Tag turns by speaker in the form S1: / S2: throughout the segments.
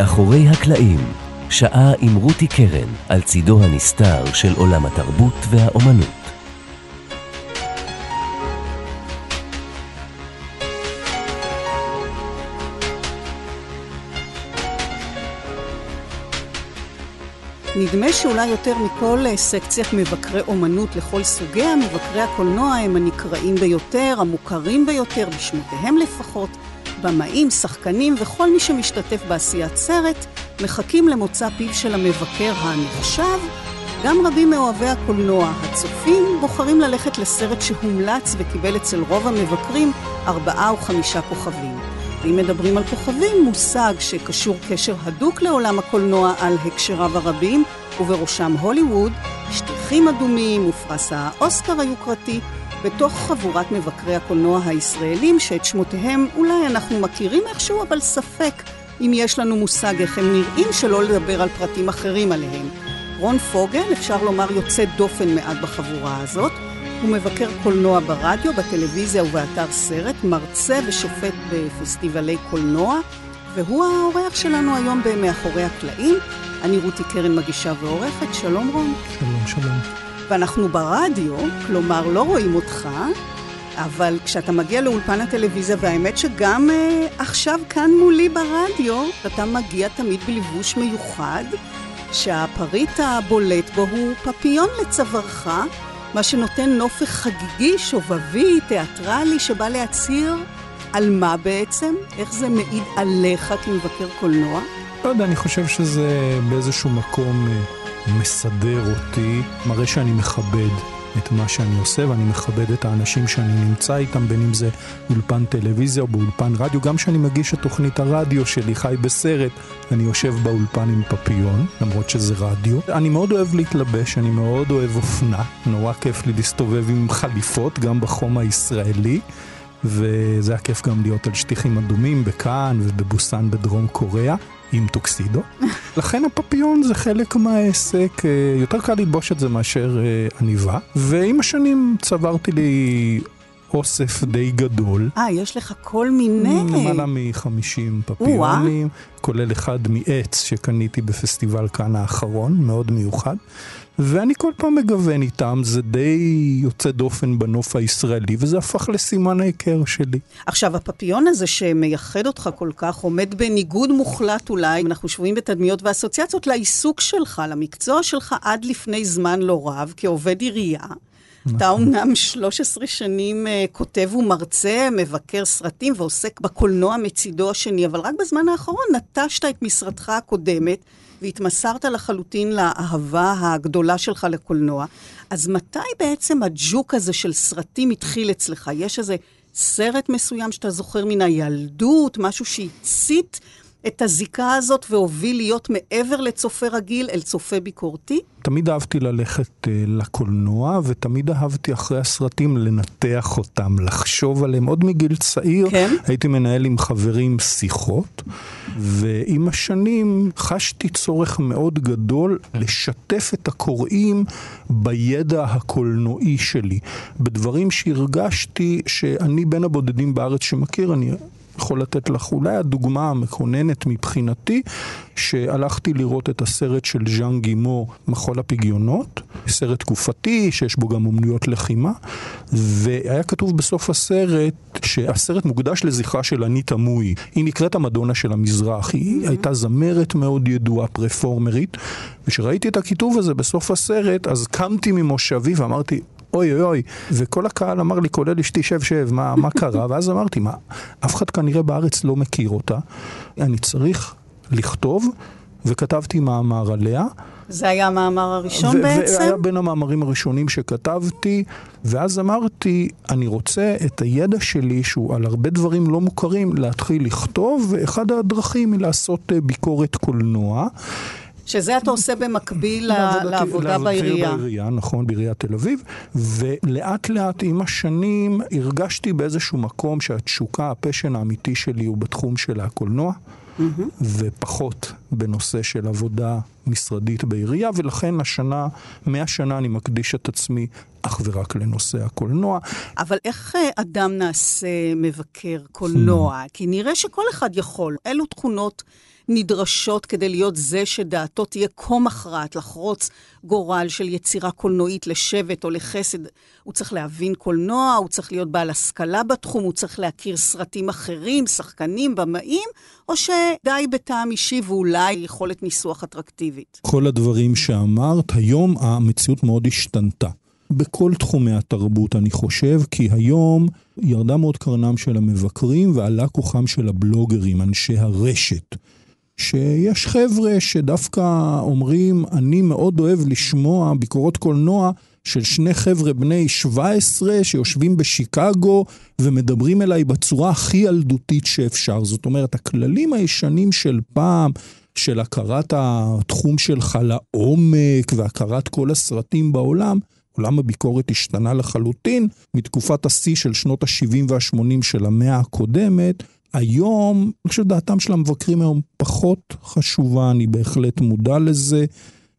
S1: מאחורי הקלעים, שעה עם רותי קרן על צידו הנסתר של עולם התרבות והאומנות.
S2: נדמה שאולי יותר מכל סקציית מבקרי אומנות לכל סוגיה, מבקרי הקולנוע הם הנקראים ביותר, המוכרים ביותר, בשמותיהם לפחות. במאים, שחקנים וכל מי שמשתתף בעשיית סרט מחכים למוצא פיו של המבקר הנחשב. גם רבים מאוהבי הקולנוע הצופים בוחרים ללכת לסרט שהומלץ וקיבל אצל רוב המבקרים ארבעה או חמישה כוכבים. ואם מדברים על כוכבים, מושג שקשור קשר הדוק לעולם הקולנוע על הקשריו הרבים, ובראשם הוליווד, שטיחים אדומים ופרס האוסקר היוקרתי, בתוך חבורת מבקרי הקולנוע הישראלים, שאת שמותיהם אולי אנחנו מכירים איכשהו, אבל ספק אם יש לנו מושג איך הם נראים, שלא לדבר על פרטים אחרים עליהם. רון פוגל, אפשר לומר יוצא דופן מעט בחבורה הזאת. הוא מבקר קולנוע ברדיו, בטלוויזיה ובאתר סרט, מרצה ושופט בפסטיבלי קולנוע, והוא האורח שלנו היום ב"מאחורי הקלעים". אני רותי קרן מגישה ועורכת, שלום רון.
S3: שלום, שלום.
S2: ואנחנו ברדיו, כלומר לא רואים אותך, אבל כשאתה מגיע לאולפן הטלוויזיה, והאמת שגם אה, עכשיו כאן מולי ברדיו, אתה מגיע תמיד בלבוש מיוחד, שהפריט הבולט בו הוא פפיון לצווארך, מה שנותן נופך חגיגי, שובבי, תיאטרלי, שבא להצהיר על מה בעצם? איך זה מעיד עליך כמבקר קולנוע?
S3: לא יודע, אני חושב שזה באיזשהו מקום... מסדר אותי, מראה שאני מכבד את מה שאני עושה ואני מכבד את האנשים שאני נמצא איתם, בין אם זה אולפן טלוויזיה או באולפן רדיו. גם כשאני מגיש את תוכנית הרדיו שלי, חי בסרט, אני יושב באולפן עם פפיון, למרות שזה רדיו. אני מאוד אוהב להתלבש, אני מאוד אוהב אופנה, נורא כיף לי להסתובב עם חליפות, גם בחום הישראלי. וזה היה כיף גם להיות על שטיחים אדומים בכאן ובבוסן בדרום קוריאה. עם טוקסידו. לכן הפפיון זה חלק מהעסק, אה, יותר קל ללבוש את זה מאשר אה, עניבה. ועם השנים צברתי לי אוסף די גדול.
S2: אה, יש לך כל מיני...
S3: למעלה מ-50 פפיונים, כולל אחד מעץ שקניתי בפסטיבל כאן האחרון, מאוד מיוחד. ואני כל פעם מגוון איתם, זה די יוצא דופן בנוף הישראלי, וזה הפך לסימן ההיכר שלי.
S2: עכשיו, הפפיון הזה שמייחד אותך כל כך, עומד בניגוד מוחלט אולי, אנחנו שבויים בתדמיות ואסוציאציות, לעיסוק שלך, למקצוע שלך עד לפני זמן לא רב, כעובד עירייה. נכון. אתה אומנם 13 שנים uh, כותב ומרצה, מבקר סרטים ועוסק בקולנוע מצידו השני, אבל רק בזמן האחרון נטשת את משרדך הקודמת והתמסרת לחלוטין לאהבה הגדולה שלך לקולנוע. אז מתי בעצם הג'וק הזה של סרטים התחיל אצלך? יש איזה סרט מסוים שאתה זוכר מן הילדות, משהו שהצית את הזיקה הזאת והוביל להיות מעבר לצופה רגיל אל צופה ביקורתי?
S3: תמיד אהבתי ללכת uh, לקולנוע, ותמיד אהבתי אחרי הסרטים לנתח אותם, לחשוב עליהם. עוד מגיל צעיר כן? הייתי מנהל עם חברים שיחות, ועם השנים חשתי צורך מאוד גדול לשתף את הקוראים בידע הקולנועי שלי, בדברים שהרגשתי שאני בין הבודדים בארץ שמכיר, אני יכול לתת לך אולי הדוגמה המכוננת מבחינתי, שהלכתי לראות את הסרט של ז'אן גימו, מחול הפגיונות, סרט תקופתי שיש בו גם אומנויות לחימה, והיה כתוב בסוף הסרט שהסרט מוקדש לזכרה של אניטה מוי. היא נקראת המדונה של המזרח, היא. הייתה זמרת מאוד ידועה, פרפורמרית, וכשראיתי את הכיתוב הזה בסוף הסרט, אז קמתי ממושבי ואמרתי, אוי אוי אוי, וכל הקהל אמר לי, כולל אשתי, שב שב, מה, מה קרה? ואז אמרתי, מה, אף אחד כנראה בארץ לא מכיר אותה, אני צריך לכתוב וכתבתי מאמר עליה.
S2: זה היה המאמר הראשון בעצם?
S3: והיה בין המאמרים הראשונים שכתבתי, ואז אמרתי, אני רוצה את הידע שלי, שהוא על הרבה דברים לא מוכרים, להתחיל לכתוב, ואחד הדרכים היא לעשות אה, ביקורת קולנוע.
S2: שזה אתה עושה במקביל לעבודה בעירייה.
S3: בעירייה, נכון, בעיריית תל אביב, ולאט לאט עם השנים הרגשתי באיזשהו מקום שהתשוקה, הפשן האמיתי שלי הוא בתחום של הקולנוע. ופחות בנושא של עבודה משרדית בעירייה, ולכן השנה, מהשנה אני מקדיש את עצמי אך ורק לנושא הקולנוע.
S2: אבל איך אה, אדם נעשה מבקר קולנוע? Hmm. כי נראה שכל אחד יכול. אילו תכונות נדרשות כדי להיות זה שדעתו תהיה כה מכרעת, לחרוץ גורל של יצירה קולנועית לשבט או לחסד. הוא צריך להבין קולנוע, הוא צריך להיות בעל השכלה בתחום, הוא צריך להכיר סרטים אחרים, שחקנים, במאים, או שדי בטעם אישי ואולי יכולת ניסוח אטרקטיבית.
S3: כל הדברים שאמרת, היום המציאות מאוד השתנתה. בכל תחומי התרבות, אני חושב, כי היום ירדה מאוד קרנם של המבקרים ועלה כוחם של הבלוגרים, אנשי הרשת. שיש חבר'ה שדווקא אומרים, אני מאוד אוהב לשמוע ביקורות קולנוע של שני חבר'ה בני 17 שיושבים בשיקגו ומדברים אליי בצורה הכי ילדותית שאפשר. זאת אומרת, הכללים הישנים של פעם, של הכרת התחום שלך לעומק והכרת כל הסרטים בעולם, עולם הביקורת השתנה לחלוטין מתקופת השיא של שנות ה-70 וה-80 של המאה הקודמת. היום, אני חושב שדעתם של המבקרים היום פחות חשובה, אני בהחלט מודע לזה,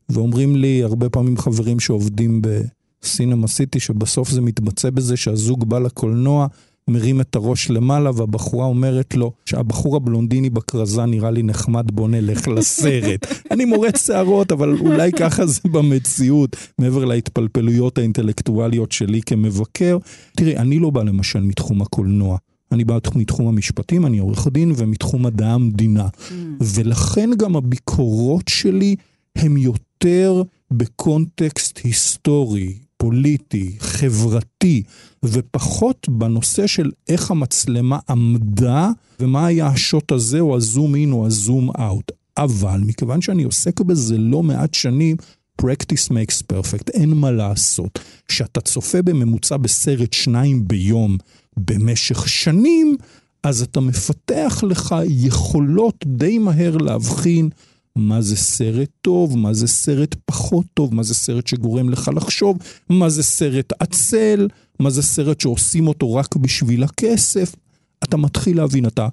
S3: ואומרים לי הרבה פעמים חברים שעובדים בסינמה סיטי, שבסוף זה מתבצע בזה שהזוג בא לקולנוע, מרים את הראש למעלה, והבחורה אומרת לו שהבחור הבלונדיני בכרזה נראה לי נחמד, בוא נלך לסרט. אני מורץ שערות, אבל אולי ככה זה במציאות, מעבר להתפלפלויות האינטלקטואליות שלי כמבקר. תראי, אני לא בא למשל מתחום הקולנוע. אני בא מתחום המשפטים, אני עורך דין, ומתחום מדעי המדינה. Mm. ולכן גם הביקורות שלי הן יותר בקונטקסט היסטורי, פוליטי, חברתי, ופחות בנושא של איך המצלמה עמדה, ומה היה השוט הזה, או הזום אין או הזום אאוט. אבל מכיוון שאני עוסק בזה לא מעט שנים, practice makes perfect, אין מה לעשות. כשאתה צופה בממוצע בסרט שניים ביום, במשך שנים, אז אתה מפתח לך יכולות די מהר להבחין מה זה סרט טוב, מה זה סרט פחות טוב, מה זה סרט שגורם לך לחשוב, מה זה סרט עצל, מה זה סרט שעושים אותו רק בשביל הכסף. אתה מתחיל להבין, אתה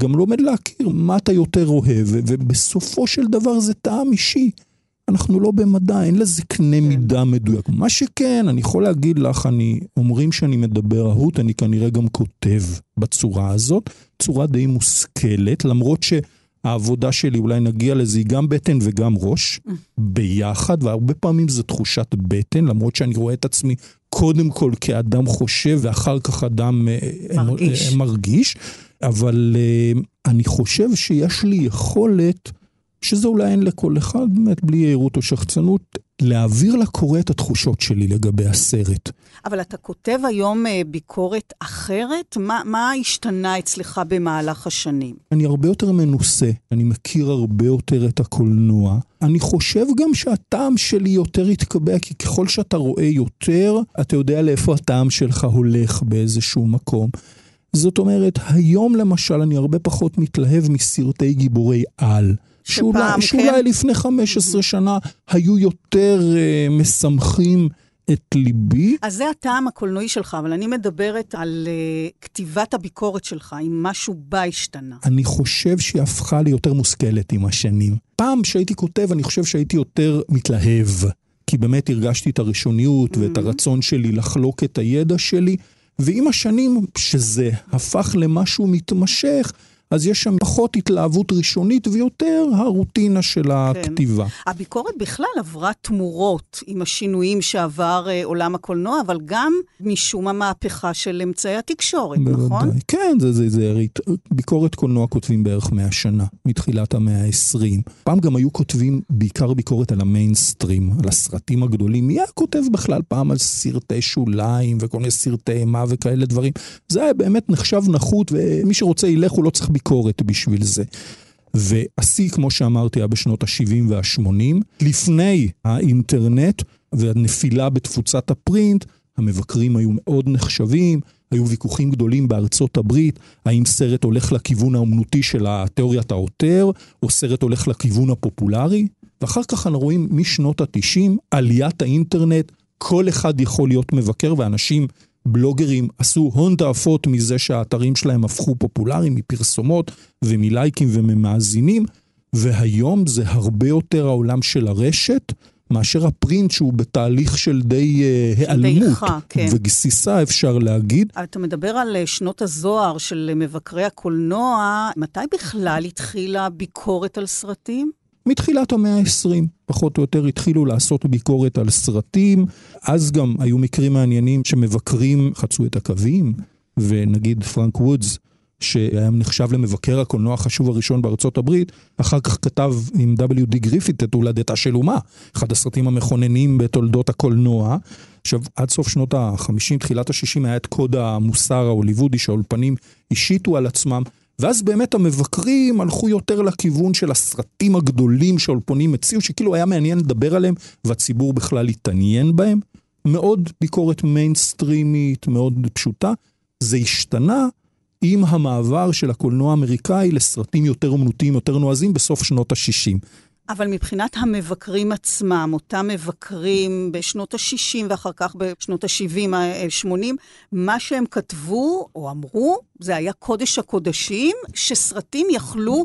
S3: גם לומד להכיר מה אתה יותר אוהב, ובסופו של דבר זה טעם אישי. אנחנו לא במדע, אין לזה קנה כן. מידה מדויק. מה שכן, אני יכול להגיד לך, אני, אומרים שאני מדבר רהוט, אני כנראה גם כותב בצורה הזאת, צורה די מושכלת, למרות שהעבודה שלי, אולי נגיע לזה, היא גם בטן וגם ראש, ביחד, והרבה פעמים זו תחושת בטן, למרות שאני רואה את עצמי קודם כל כאדם חושב, ואחר כך אדם אה, אה, מרגיש. מרגיש. אבל אני חושב שיש לי יכולת... שזה אולי אין לכל אחד, באמת בלי יהירות או שחצנות, להעביר לקורא את התחושות שלי לגבי הסרט.
S2: אבל אתה כותב היום אה, ביקורת אחרת? מה, מה השתנה אצלך במהלך השנים?
S3: אני הרבה יותר מנוסה, אני מכיר הרבה יותר את הקולנוע. אני חושב גם שהטעם שלי יותר התקבע, כי ככל שאתה רואה יותר, אתה יודע לאיפה הטעם שלך הולך באיזשהו מקום. זאת אומרת, היום למשל אני הרבה פחות מתלהב מסרטי גיבורי על. שאולי, כן. שאולי לפני 15 שנה היו יותר uh, משמחים את ליבי.
S2: אז זה הטעם הקולנועי שלך, אבל אני מדברת על uh, כתיבת הביקורת שלך, אם משהו בה השתנה.
S3: אני חושב שהיא הפכה ליותר מושכלת עם השנים. פעם שהייתי כותב, אני חושב שהייתי יותר מתלהב, כי באמת הרגשתי את הראשוניות mm-hmm. ואת הרצון שלי לחלוק את הידע שלי, ועם השנים, שזה הפך למשהו מתמשך, אז יש שם פחות התלהבות ראשונית ויותר הרוטינה של כן. הכתיבה.
S2: הביקורת בכלל עברה תמורות עם השינויים שעבר אה, עולם הקולנוע, אבל גם משום המהפכה של אמצעי התקשורת, בוודאי. נכון?
S3: כן, זה, זה, זה, ביקורת קולנוע כותבים בערך 100 שנה, מתחילת המאה ה-20. פעם גם היו כותבים בעיקר ביקורת על המיינסטרים, על הסרטים הגדולים. מי היה כותב בכלל פעם על סרטי שוליים וכל מיני סרטי אימה וכאלה דברים? זה היה באמת נחשב נחות, ומי שרוצה ילך, הוא לא צריך ביקורת בשביל זה. והשיא, כמו שאמרתי, היה בשנות ה-70 וה-80. לפני האינטרנט והנפילה בתפוצת הפרינט, המבקרים היו מאוד נחשבים, היו ויכוחים גדולים בארצות הברית, האם סרט הולך לכיוון האומנותי של התיאוריית העותר, או סרט הולך לכיוון הפופולרי. ואחר כך אנחנו רואים משנות ה-90, עליית האינטרנט, כל אחד יכול להיות מבקר, ואנשים, בלוגרים, עשו הון תועפות מזה שהאתרים שלהם הפכו פופולריים, מפרסומות ומלייקים וממאזינים, והיום זה הרבה יותר העולם של הרשת. מאשר הפרינט שהוא בתהליך של די uh, היעלמות. דעיכה, כן. וגסיסה אפשר להגיד.
S2: אתה מדבר על אה, שנות הזוהר של מבקרי הקולנוע, מתי בכלל התחילה ביקורת על סרטים?
S3: מתחילת המאה ה-20, פחות או יותר התחילו לעשות ביקורת על סרטים. אז גם היו מקרים מעניינים שמבקרים חצו את הקווים, ונגיד פרנק וודס, שהיה נחשב למבקר הקולנוע החשוב הראשון בארצות הברית, אחר כך כתב עם W.D. גריפיט את הולדתה של אומה, אחד הסרטים המכוננים בתולדות הקולנוע. עכשיו, עד סוף שנות ה-50, תחילת ה-60 היה את קוד המוסר ההוליוודי שהאולפנים השיתו על עצמם. ואז באמת המבקרים הלכו יותר לכיוון של הסרטים הגדולים שהאולפונים הציעו, שכאילו היה מעניין לדבר עליהם, והציבור בכלל התעניין בהם. מאוד ביקורת מיינסטרימית, מאוד פשוטה. זה השתנה עם המעבר של הקולנוע האמריקאי לסרטים יותר אומנותיים, יותר נועזים, בסוף שנות ה-60.
S2: אבל מבחינת המבקרים עצמם, אותם מבקרים בשנות ה-60 ואחר כך בשנות ה-70-80, מה שהם כתבו או אמרו, זה היה קודש הקודשים, שסרטים יכלו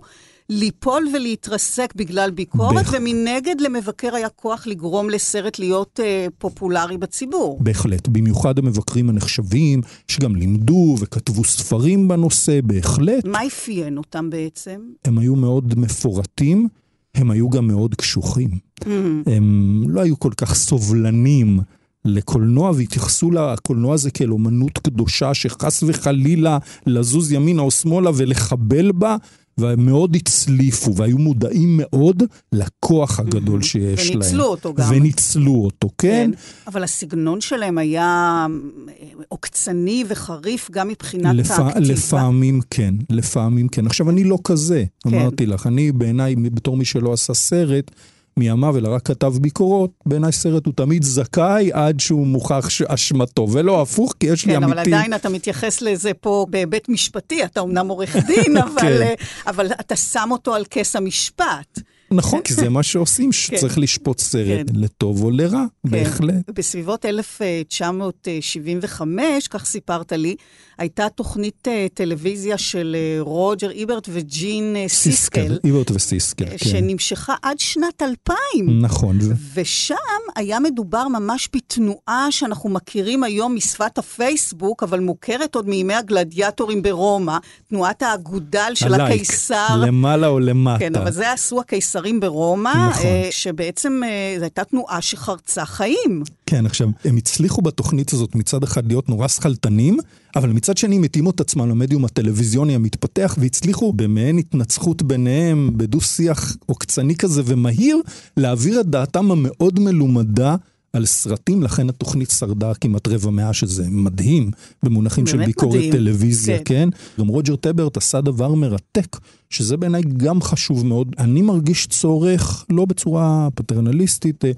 S2: ליפול ולהתרסק בגלל ביקורת, בח... ומנגד למבקר היה כוח לגרום לסרט להיות אה, פופולרי בציבור.
S3: בהחלט, במיוחד המבקרים הנחשבים, שגם לימדו וכתבו ספרים בנושא, בהחלט.
S2: מה אפיין אותם בעצם?
S3: הם היו מאוד מפורטים. הם היו גם מאוד קשוחים. Mm-hmm. הם לא היו כל כך סובלנים לקולנוע והתייחסו לקולנוע הזה כאל אומנות קדושה שחס וחלילה לזוז ימינה או שמאלה ולחבל בה, והם מאוד הצליפו והיו מודעים מאוד לכוח הגדול שיש
S2: וניצלו להם. וניצלו אותו גם.
S3: וניצלו אותו, כן. כן.
S2: אבל הסגנון שלהם היה אה, עוקצני וחריף גם מבחינת לפ... הכתיבה.
S3: לפעמים כן, לפעמים כן. עכשיו, אני לא כזה, כן. אמרתי לך. אני בעיניי, בתור מי שלא עשה סרט, מימיו, אלא רק כתב ביקורות, בעיניי סרט הוא תמיד זכאי עד שהוא מוכח אשמתו, ולא הפוך, כי יש
S2: כן,
S3: לי עמיתים...
S2: כן, אבל עדיין אתה מתייחס לזה פה בהיבט משפטי, אתה אומנם עורך דין, אבל, כן. אה, אבל אתה שם אותו על כס המשפט.
S3: נכון, כי זה מה שעושים, שצריך כן. לשפוט סרט כן. לטוב או לרע, כן. בהחלט.
S2: בסביבות 1975, כך סיפרת לי, הייתה תוכנית uh, טלוויזיה של uh, רוג'ר איברט וג'ין uh, סיסקל. סיסקל,
S3: איברט וסיסקל, כן.
S2: שנמשכה עד שנת 2000.
S3: נכון.
S2: ושם היה מדובר ממש בתנועה שאנחנו מכירים היום משפת הפייסבוק, אבל מוכרת עוד מימי הגלדיאטורים ברומא, תנועת האגודל של הלייק, הקיסר.
S3: למעלה או למטה.
S2: כן, אבל זה עשו הקיסרים ברומא, נכון. uh, שבעצם uh, זו הייתה תנועה שחרצה חיים.
S3: כן, עכשיו, הם הצליחו בתוכנית הזאת מצד אחד להיות נורא שכלתנים, אבל מצד שני הם התאימו את עצמם למדיום הטלוויזיוני המתפתח, והצליחו במעין התנצחות ביניהם, בדו-שיח עוקצני כזה ומהיר, להעביר את דעתם המאוד מלומדה על סרטים, לכן התוכנית שרדה כמעט רבע מאה, שזה מדהים, במונחים של ביקורת מדהים. טלוויזיה, כן. כן? גם רוג'ר טברט עשה דבר מרתק, שזה בעיניי גם חשוב מאוד. אני מרגיש צורך, לא בצורה פטרנליסטית, אה,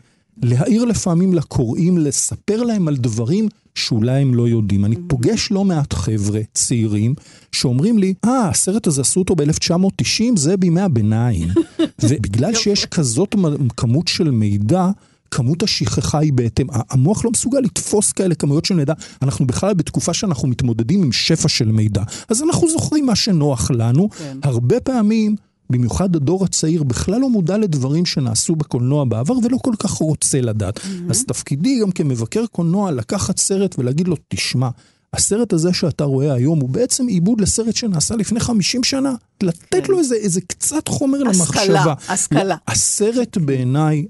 S3: להעיר לפעמים לקוראים, לספר להם על דברים שאולי הם לא יודעים. אני פוגש לא מעט חבר'ה צעירים שאומרים לי, אה, ah, הסרט הזה עשו אותו ב-1990, זה בימי הביניים. ובגלל שיש כזאת כמות של מידע, כמות השכחה היא בהתאם, המוח לא מסוגל לתפוס כאלה כמויות של מידע, אנחנו בכלל בתקופה שאנחנו מתמודדים עם שפע של מידע, אז אנחנו זוכרים מה שנוח לנו, כן. הרבה פעמים במיוחד הדור הצעיר, בכלל לא מודע לדברים שנעשו בקולנוע בעבר ולא כל כך רוצה לדעת. Mm-hmm. אז תפקידי גם כמבקר קולנוע לקחת סרט ולהגיד לו, תשמע, הסרט הזה שאתה רואה היום הוא בעצם עיבוד לסרט שנעשה לפני 50 שנה. לתת כן. לו איזה, איזה קצת חומר השכלה, למחשבה.
S2: השכלה, השכלה.
S3: הסרט בעיניי,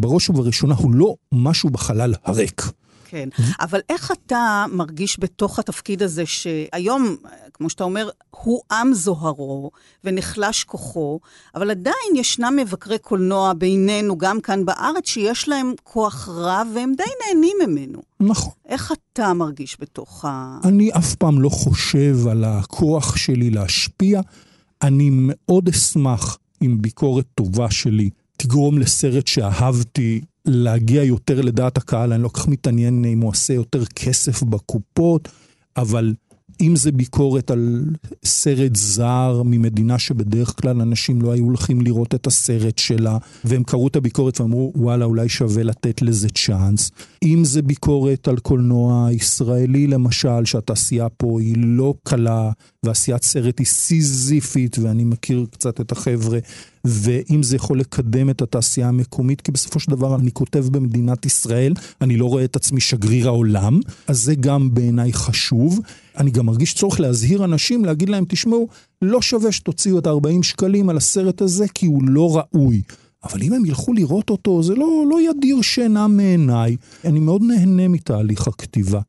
S3: בראש ובראשונה, הוא לא משהו בחלל הריק.
S2: כן, אבל איך אתה מרגיש בתוך התפקיד הזה, שהיום, כמו שאתה אומר, הוא עם זוהרו ונחלש כוחו, אבל עדיין ישנם מבקרי קולנוע בינינו, גם כאן בארץ, שיש להם כוח רב והם די נהנים ממנו.
S3: נכון.
S2: איך אתה מרגיש בתוך ה...
S3: אני אף פעם לא חושב על הכוח שלי להשפיע. אני מאוד אשמח אם ביקורת טובה שלי תגרום לסרט שאהבתי להגיע יותר לדעת הקהל, אני לא כל כך מתעניין אם הוא עושה יותר כסף בקופות, אבל אם זה ביקורת על סרט זר ממדינה שבדרך כלל אנשים לא היו הולכים לראות את הסרט שלה, והם קראו את הביקורת ואמרו, וואלה, אולי שווה לתת לזה צ'אנס. אם זה ביקורת על קולנוע ישראלי, למשל, שהתעשייה פה היא לא קלה, ועשיית סרט היא סיזיפית, ואני מכיר קצת את החבר'ה, ואם זה יכול לקדם את התעשייה המקומית, כי בסופו של דבר אני כותב במדינת ישראל, אני לא רואה את עצמי שגריר העולם, אז זה גם בעיניי חשוב. אני גם מרגיש צורך להזהיר אנשים, להגיד להם, תשמעו, לא שווה שתוציאו את ה-40 שקלים על הסרט הזה, כי הוא לא ראוי. אבל אם הם ילכו לראות אותו, זה לא, לא ידיר שינה מעיניי. אני מאוד נהנה מתהליך הכתיבה.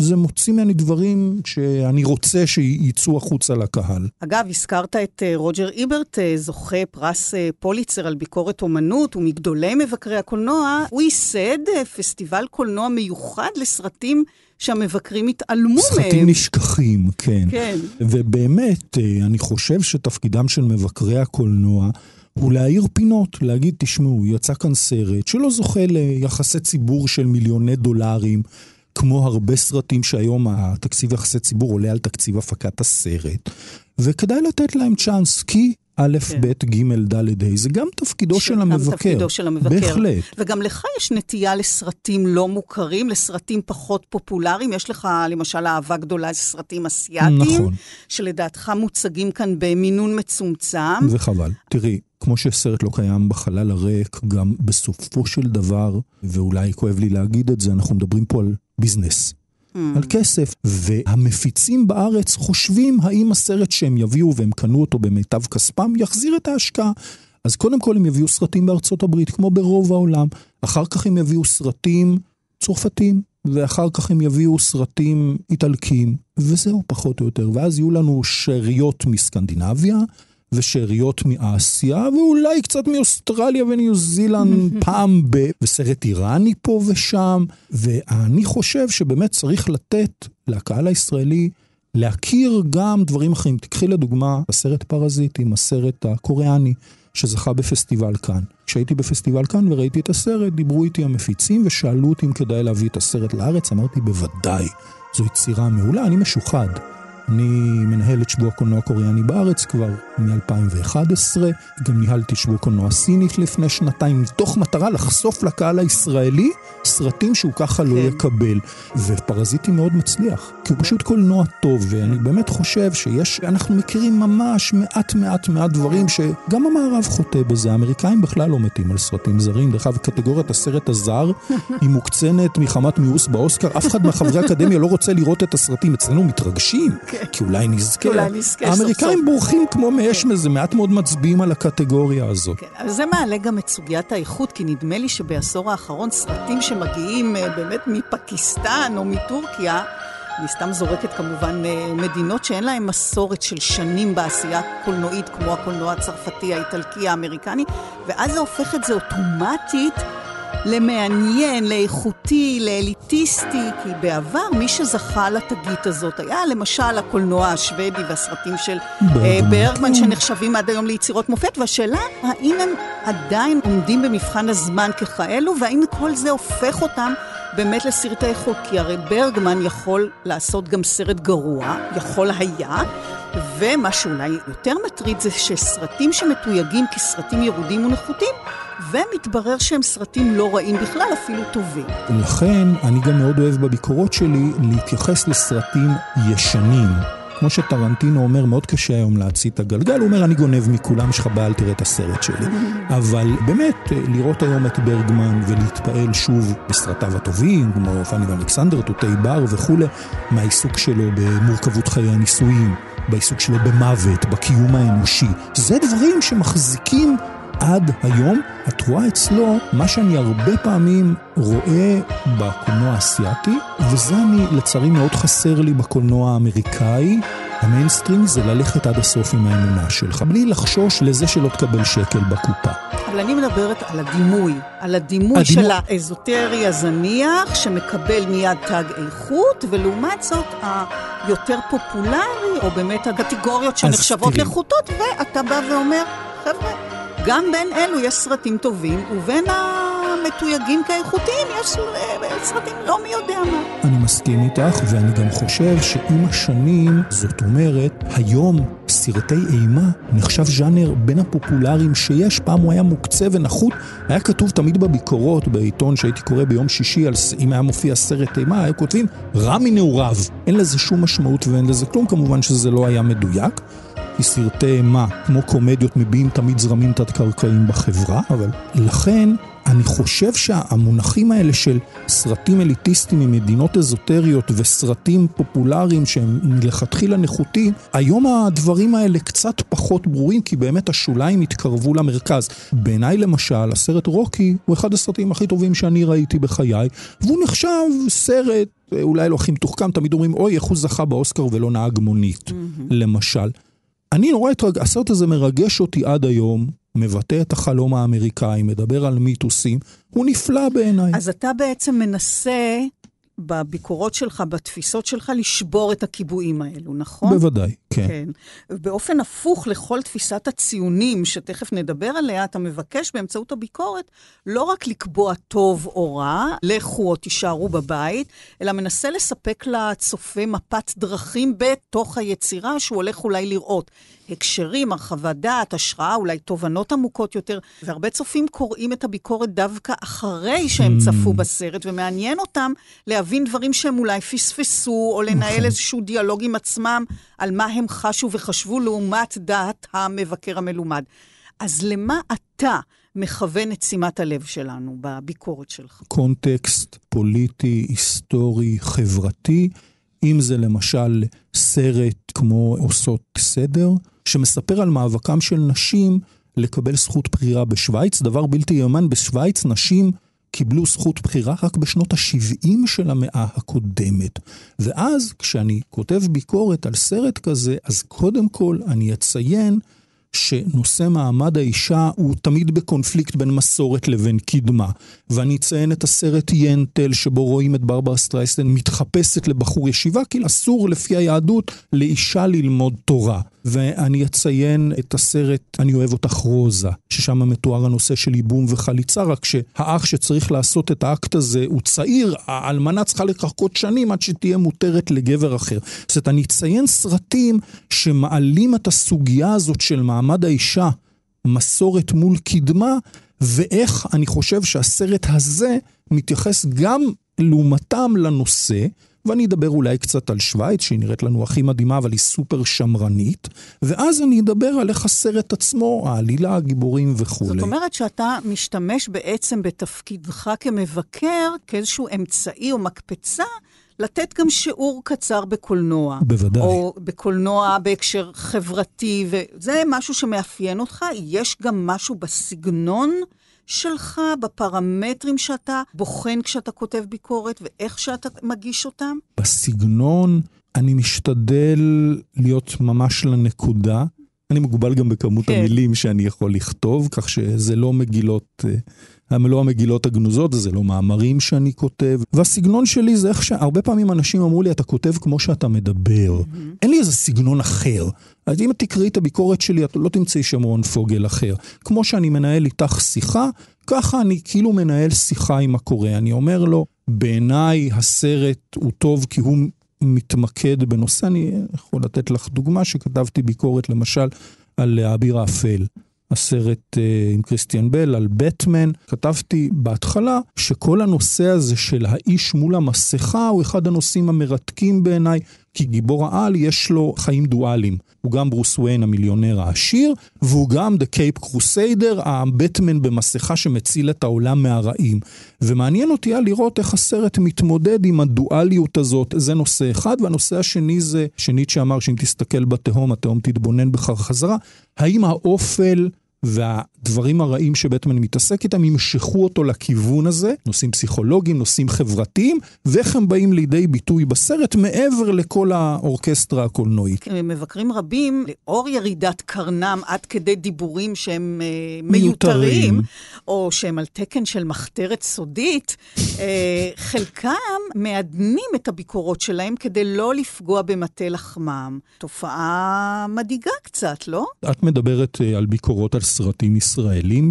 S3: זה מוציא ממני דברים שאני רוצה שיצאו החוצה לקהל.
S2: אגב, הזכרת את אה, רוג'ר איברט, אה, זוכה פרס אה, פוליצר על ביקורת אומנות, ומגדולי מבקרי הקולנוע. הוא ייסד פסטיבל קולנוע מיוחד לסרטים שהמבקרים התעלמו
S3: מהם. סרטים נשכחים, כן. כן. ובאמת, אני חושב שתפקידם של מבקרי הקולנוע הוא להאיר פינות, להגיד, תשמעו, יצא כאן סרט שלא זוכה ליחסי ציבור של מיליוני דולרים. כמו הרבה סרטים שהיום התקציב יחסי ציבור עולה על תקציב הפקת הסרט, וכדאי לתת להם צ'אנס, כי א', כן. ב', ג', ד', ה', זה גם תפקידו של המבקר.
S2: תפקידו של המבקר.
S3: בהחלט.
S2: וגם לך יש נטייה לסרטים לא מוכרים, לסרטים פחות פופולריים. יש לך, למשל, אהבה גדולה לסרטים אסייתיים. נכון. שלדעתך מוצגים כאן במינון מצומצם.
S3: וחבל. תראי, כמו שסרט לא קיים בחלל הריק, גם בסופו של דבר, ואולי כואב לי להגיד את זה, אנחנו מדברים פה על ביזנס. Mm. על כסף, והמפיצים בארץ חושבים האם הסרט שהם יביאו והם קנו אותו במיטב כספם יחזיר את ההשקעה. אז קודם כל הם יביאו סרטים בארצות הברית, כמו ברוב העולם, אחר כך הם יביאו סרטים צרפתיים, ואחר כך הם יביאו סרטים איטלקיים, וזהו פחות או יותר. ואז יהיו לנו שאריות מסקנדינביה, ושאריות מאסיה, ואולי קצת מאוסטרליה וניו זילנד פעם ב... וסרט איראני פה ושם. ואני חושב שבאמת צריך לתת לקהל הישראלי להכיר גם דברים אחרים. תקחי לדוגמה הסרט פרזיטים, הסרט הקוריאני. שזכה בפסטיבל כאן. כשהייתי בפסטיבל כאן וראיתי את הסרט, דיברו איתי המפיצים ושאלו אותי אם כדאי להביא את הסרט לארץ, אמרתי בוודאי, זו יצירה מעולה, אני משוחד. אני מנהל את שבוע קולנוע קוריאני בארץ כבר מ-2011, גם ניהלתי שבוע קולנוע סינית לפני שנתיים, מתוך מטרה לחשוף לקהל הישראלי סרטים שהוא ככה לא כן. לא יקבל. ופרזיטי מאוד מצליח, כי הוא פשוט קולנוע טוב, ואני באמת חושב שיש, אנחנו מכירים ממש מעט מעט מעט דברים שגם המערב חוטא בזה, האמריקאים בכלל לא מתים על סרטים זרים. דרך אגב, קטגוריית הסרט הזר היא מוקצנת מחמת מיאוס באוסקר, אף אחד מהחברי האקדמיה לא רוצה לראות את הסרטים, אצלנו מתרגשים. כן. כי אולי נזכה.
S2: אולי נזכה.
S3: האמריקאים בורחים כמו מאש מזה, מעט מאוד מצביעים על הקטגוריה הזאת.
S2: כן, אבל זה מעלה גם את סוגיית האיכות, כי נדמה לי שבעשור האחרון סרטים שמגיעים אה, באמת מפקיסטן או מטורקיה, אני סתם זורקת כמובן אה, מדינות שאין להן מסורת של שנים בעשייה קולנועית, כמו הקולנוע הצרפתי, האיטלקי, האמריקני, ואז זה הופך את זה אוטומטית למעניין, לאיכותי, לאליטיסטי, כי בעבר מי שזכה לתגית הזאת היה למשל הקולנוע השוודי והסרטים של אה, ברגמן, שנחשבים עד היום ליצירות מופת, והשאלה האם הם עדיין עומדים במבחן הזמן ככאלו, והאם כל זה הופך אותם באמת לסרטי איכות, כי הרי ברגמן יכול לעשות גם סרט גרוע, יכול היה, ומה שאולי יותר מטריד זה שסרטים שמתויגים כסרטים ירודים ונחותים, ומתברר שהם סרטים לא רעים בכלל, אפילו טובים.
S3: לכן, אני גם מאוד אוהב בביקורות שלי להתייחס לסרטים ישנים. כמו שטרנטינו אומר, מאוד קשה היום להציא את הגלגל, הוא אומר, אני גונב מכולם, יש לך בעיה, אל תראה את הסרט שלי. אבל באמת, לראות היום את ברגמן ולהתפעל שוב בסרטיו הטובים, כמו פאני ואלכסנדר, תותי בר וכולי, מהעיסוק שלו במורכבות חיי הנישואים, בעיסוק שלו במוות, בקיום האנושי. זה דברים שמחזיקים עד היום, את רואה אצלו מה שאני הרבה פעמים רואה בקולנוע האסייתי, וזה אני לצערי מאוד חסר לי בקולנוע האמריקאי. המיינסטרים זה ללכת עד הסוף עם האמונה שלך, בלי לחשוש לזה שלא תקבל שקל בקופה.
S2: אבל אני מדברת על הדימוי, על הדימוי הדימו... של האזוטרי הזניח, שמקבל מיד תג איכות, ולעומת זאת היותר פופולרי, או באמת הקטגוריות שנחשבות לחוטות, ואתה בא ואומר, חבר'ה, גם בין אלו יש סרטים טובים, ובין המתויגים כאיכותיים יש אה, סרטים לא מי יודע מה.
S3: אני מסכים איתך, ואני גם חושב שעם השנים, זאת אומרת, היום סרטי אימה נחשב ז'אנר בין הפופולריים שיש. פעם הוא היה מוקצה ונחות. היה כתוב תמיד בביקורות, בעיתון שהייתי קורא ביום שישי, על, אם היה מופיע סרט אימה, היו כותבים רע מנעוריו. אין לזה שום משמעות ואין לזה כלום, כמובן שזה לא היה מדויק. כי סרטי אימה, כמו קומדיות, מביעים תמיד זרמים תת-קרקעיים בחברה, אבל לכן אני חושב שהמונחים האלה של סרטים אליטיסטיים ממדינות אזוטריות וסרטים פופולריים שהם מלכתחילה נחותים, היום הדברים האלה קצת פחות ברורים, כי באמת השוליים התקרבו למרכז. בעיניי למשל, הסרט רוקי הוא אחד הסרטים הכי טובים שאני ראיתי בחיי, והוא נחשב סרט, אולי לא הכי מתוחכם, תמיד אומרים, אוי, איך הוא זכה באוסקר ולא נהג מונית, mm-hmm. למשל. אני נורא התרג... הסרט הזה מרגש אותי עד היום, מבטא את החלום האמריקאי, מדבר על מיתוסים, הוא נפלא בעיניי.
S2: אז אתה בעצם מנסה בביקורות שלך, בתפיסות שלך, לשבור את הקיבועים האלו, נכון?
S3: בוודאי, כן. כן.
S2: באופן הפוך לכל תפיסת הציונים, שתכף נדבר עליה, אתה מבקש באמצעות הביקורת לא רק לקבוע טוב או רע, לכו או תישארו בבית, אלא מנסה לספק לצופה מפת דרכים בתוך היצירה שהוא הולך אולי לראות. הקשרים, הרחבת דעת, השראה, אולי תובנות עמוקות יותר. והרבה צופים קוראים את הביקורת דווקא אחרי שהם mm. צפו בסרט, ומעניין אותם להבין דברים שהם אולי פספסו, או לנהל נכון. איזשהו דיאלוג עם עצמם על מה הם חשו וחשבו לעומת דעת המבקר המלומד. אז למה אתה מכוון את שימת הלב שלנו בביקורת שלך?
S3: קונטקסט פוליטי, היסטורי, חברתי. אם זה למשל סרט כמו עושות סדר, שמספר על מאבקם של נשים לקבל זכות בחירה בשוויץ, דבר בלתי יאמן, בשוויץ נשים קיבלו זכות בחירה רק בשנות ה-70 של המאה הקודמת. ואז, כשאני כותב ביקורת על סרט כזה, אז קודם כל אני אציין שנושא מעמד האישה הוא תמיד בקונפליקט בין מסורת לבין קדמה. ואני אציין את הסרט ינטל, שבו רואים את ברברה סטרייסטן מתחפשת לבחור ישיבה, כי אסור לפי היהדות לאישה ללמוד תורה. ואני אציין את הסרט "אני אוהב אותך רוזה", ששם מתואר הנושא של ייבום וחליצה, רק שהאח שצריך לעשות את האקט הזה הוא צעיר, האלמנה צריכה לחכות שנים עד שתהיה מותרת לגבר אחר. זאת אומרת, אני אציין סרטים שמעלים את הסוגיה הזאת של מעמד האישה, מסורת מול קדמה, ואיך אני חושב שהסרט הזה מתייחס גם לעומתם לנושא. ואני אדבר אולי קצת על שווייץ, שהיא נראית לנו הכי מדהימה, אבל היא סופר שמרנית, ואז אני אדבר על איך הסרט עצמו, העלילה, הגיבורים וכולי.
S2: זאת אומרת שאתה משתמש בעצם בתפקידך כמבקר, כאיזשהו אמצעי או מקפצה. לתת גם שיעור קצר בקולנוע.
S3: בוודאי.
S2: או בקולנוע בהקשר חברתי, וזה משהו שמאפיין אותך. יש גם משהו בסגנון שלך, בפרמטרים שאתה בוחן כשאתה כותב ביקורת ואיך שאתה מגיש אותם?
S3: בסגנון אני משתדל להיות ממש לנקודה. אני מוגבל גם בכמות כן. המילים שאני יכול לכתוב, כך שזה לא מגילות לא המגילות הגנוזות, זה לא מאמרים שאני כותב. והסגנון שלי זה איך שהרבה פעמים אנשים אמרו לי, אתה כותב כמו שאתה מדבר. Mm-hmm. אין לי איזה סגנון אחר. אז אם תקראי את הביקורת שלי, את לא תמצאי שם רון פוגל אחר. כמו שאני מנהל איתך שיחה, ככה אני כאילו מנהל שיחה עם הקורא. אני אומר לו, בעיניי הסרט הוא טוב כי הוא מתמקד בנושא. אני יכול לתת לך דוגמה שכתבתי ביקורת, למשל, על האביר האפל. הסרט אה, עם קריסטיאן בל על בטמן, כתבתי בהתחלה שכל הנושא הזה של האיש מול המסכה הוא אחד הנושאים המרתקים בעיניי, כי גיבור העל יש לו חיים דואליים. הוא גם ברוס וויין המיליונר העשיר, והוא גם The Cape Crusader, הבטמן במסכה שמציל את העולם מהרעים. ומעניין אותי היה לראות איך הסרט מתמודד עם הדואליות הזאת, זה נושא אחד, והנושא השני זה, שניטשה אמר שאם תסתכל בתהום, התהום תתבונן בך חזרה, האם האופל that והדברים הרעים שבטמן מתעסק איתם ימשכו אותו לכיוון הזה, נושאים פסיכולוגיים, נושאים חברתיים, ואיך הם באים לידי ביטוי בסרט מעבר לכל האורקסטרה הקולנועית.
S2: מבקרים רבים, לאור ירידת קרנם עד כדי דיבורים שהם uh, מיותרים, או שהם על תקן של מחתרת סודית, uh, חלקם מעדנים את הביקורות שלהם כדי לא לפגוע במטה לחמם. תופעה מדאיגה קצת, לא?
S3: את מדברת uh, על ביקורות על סרטים ישראלים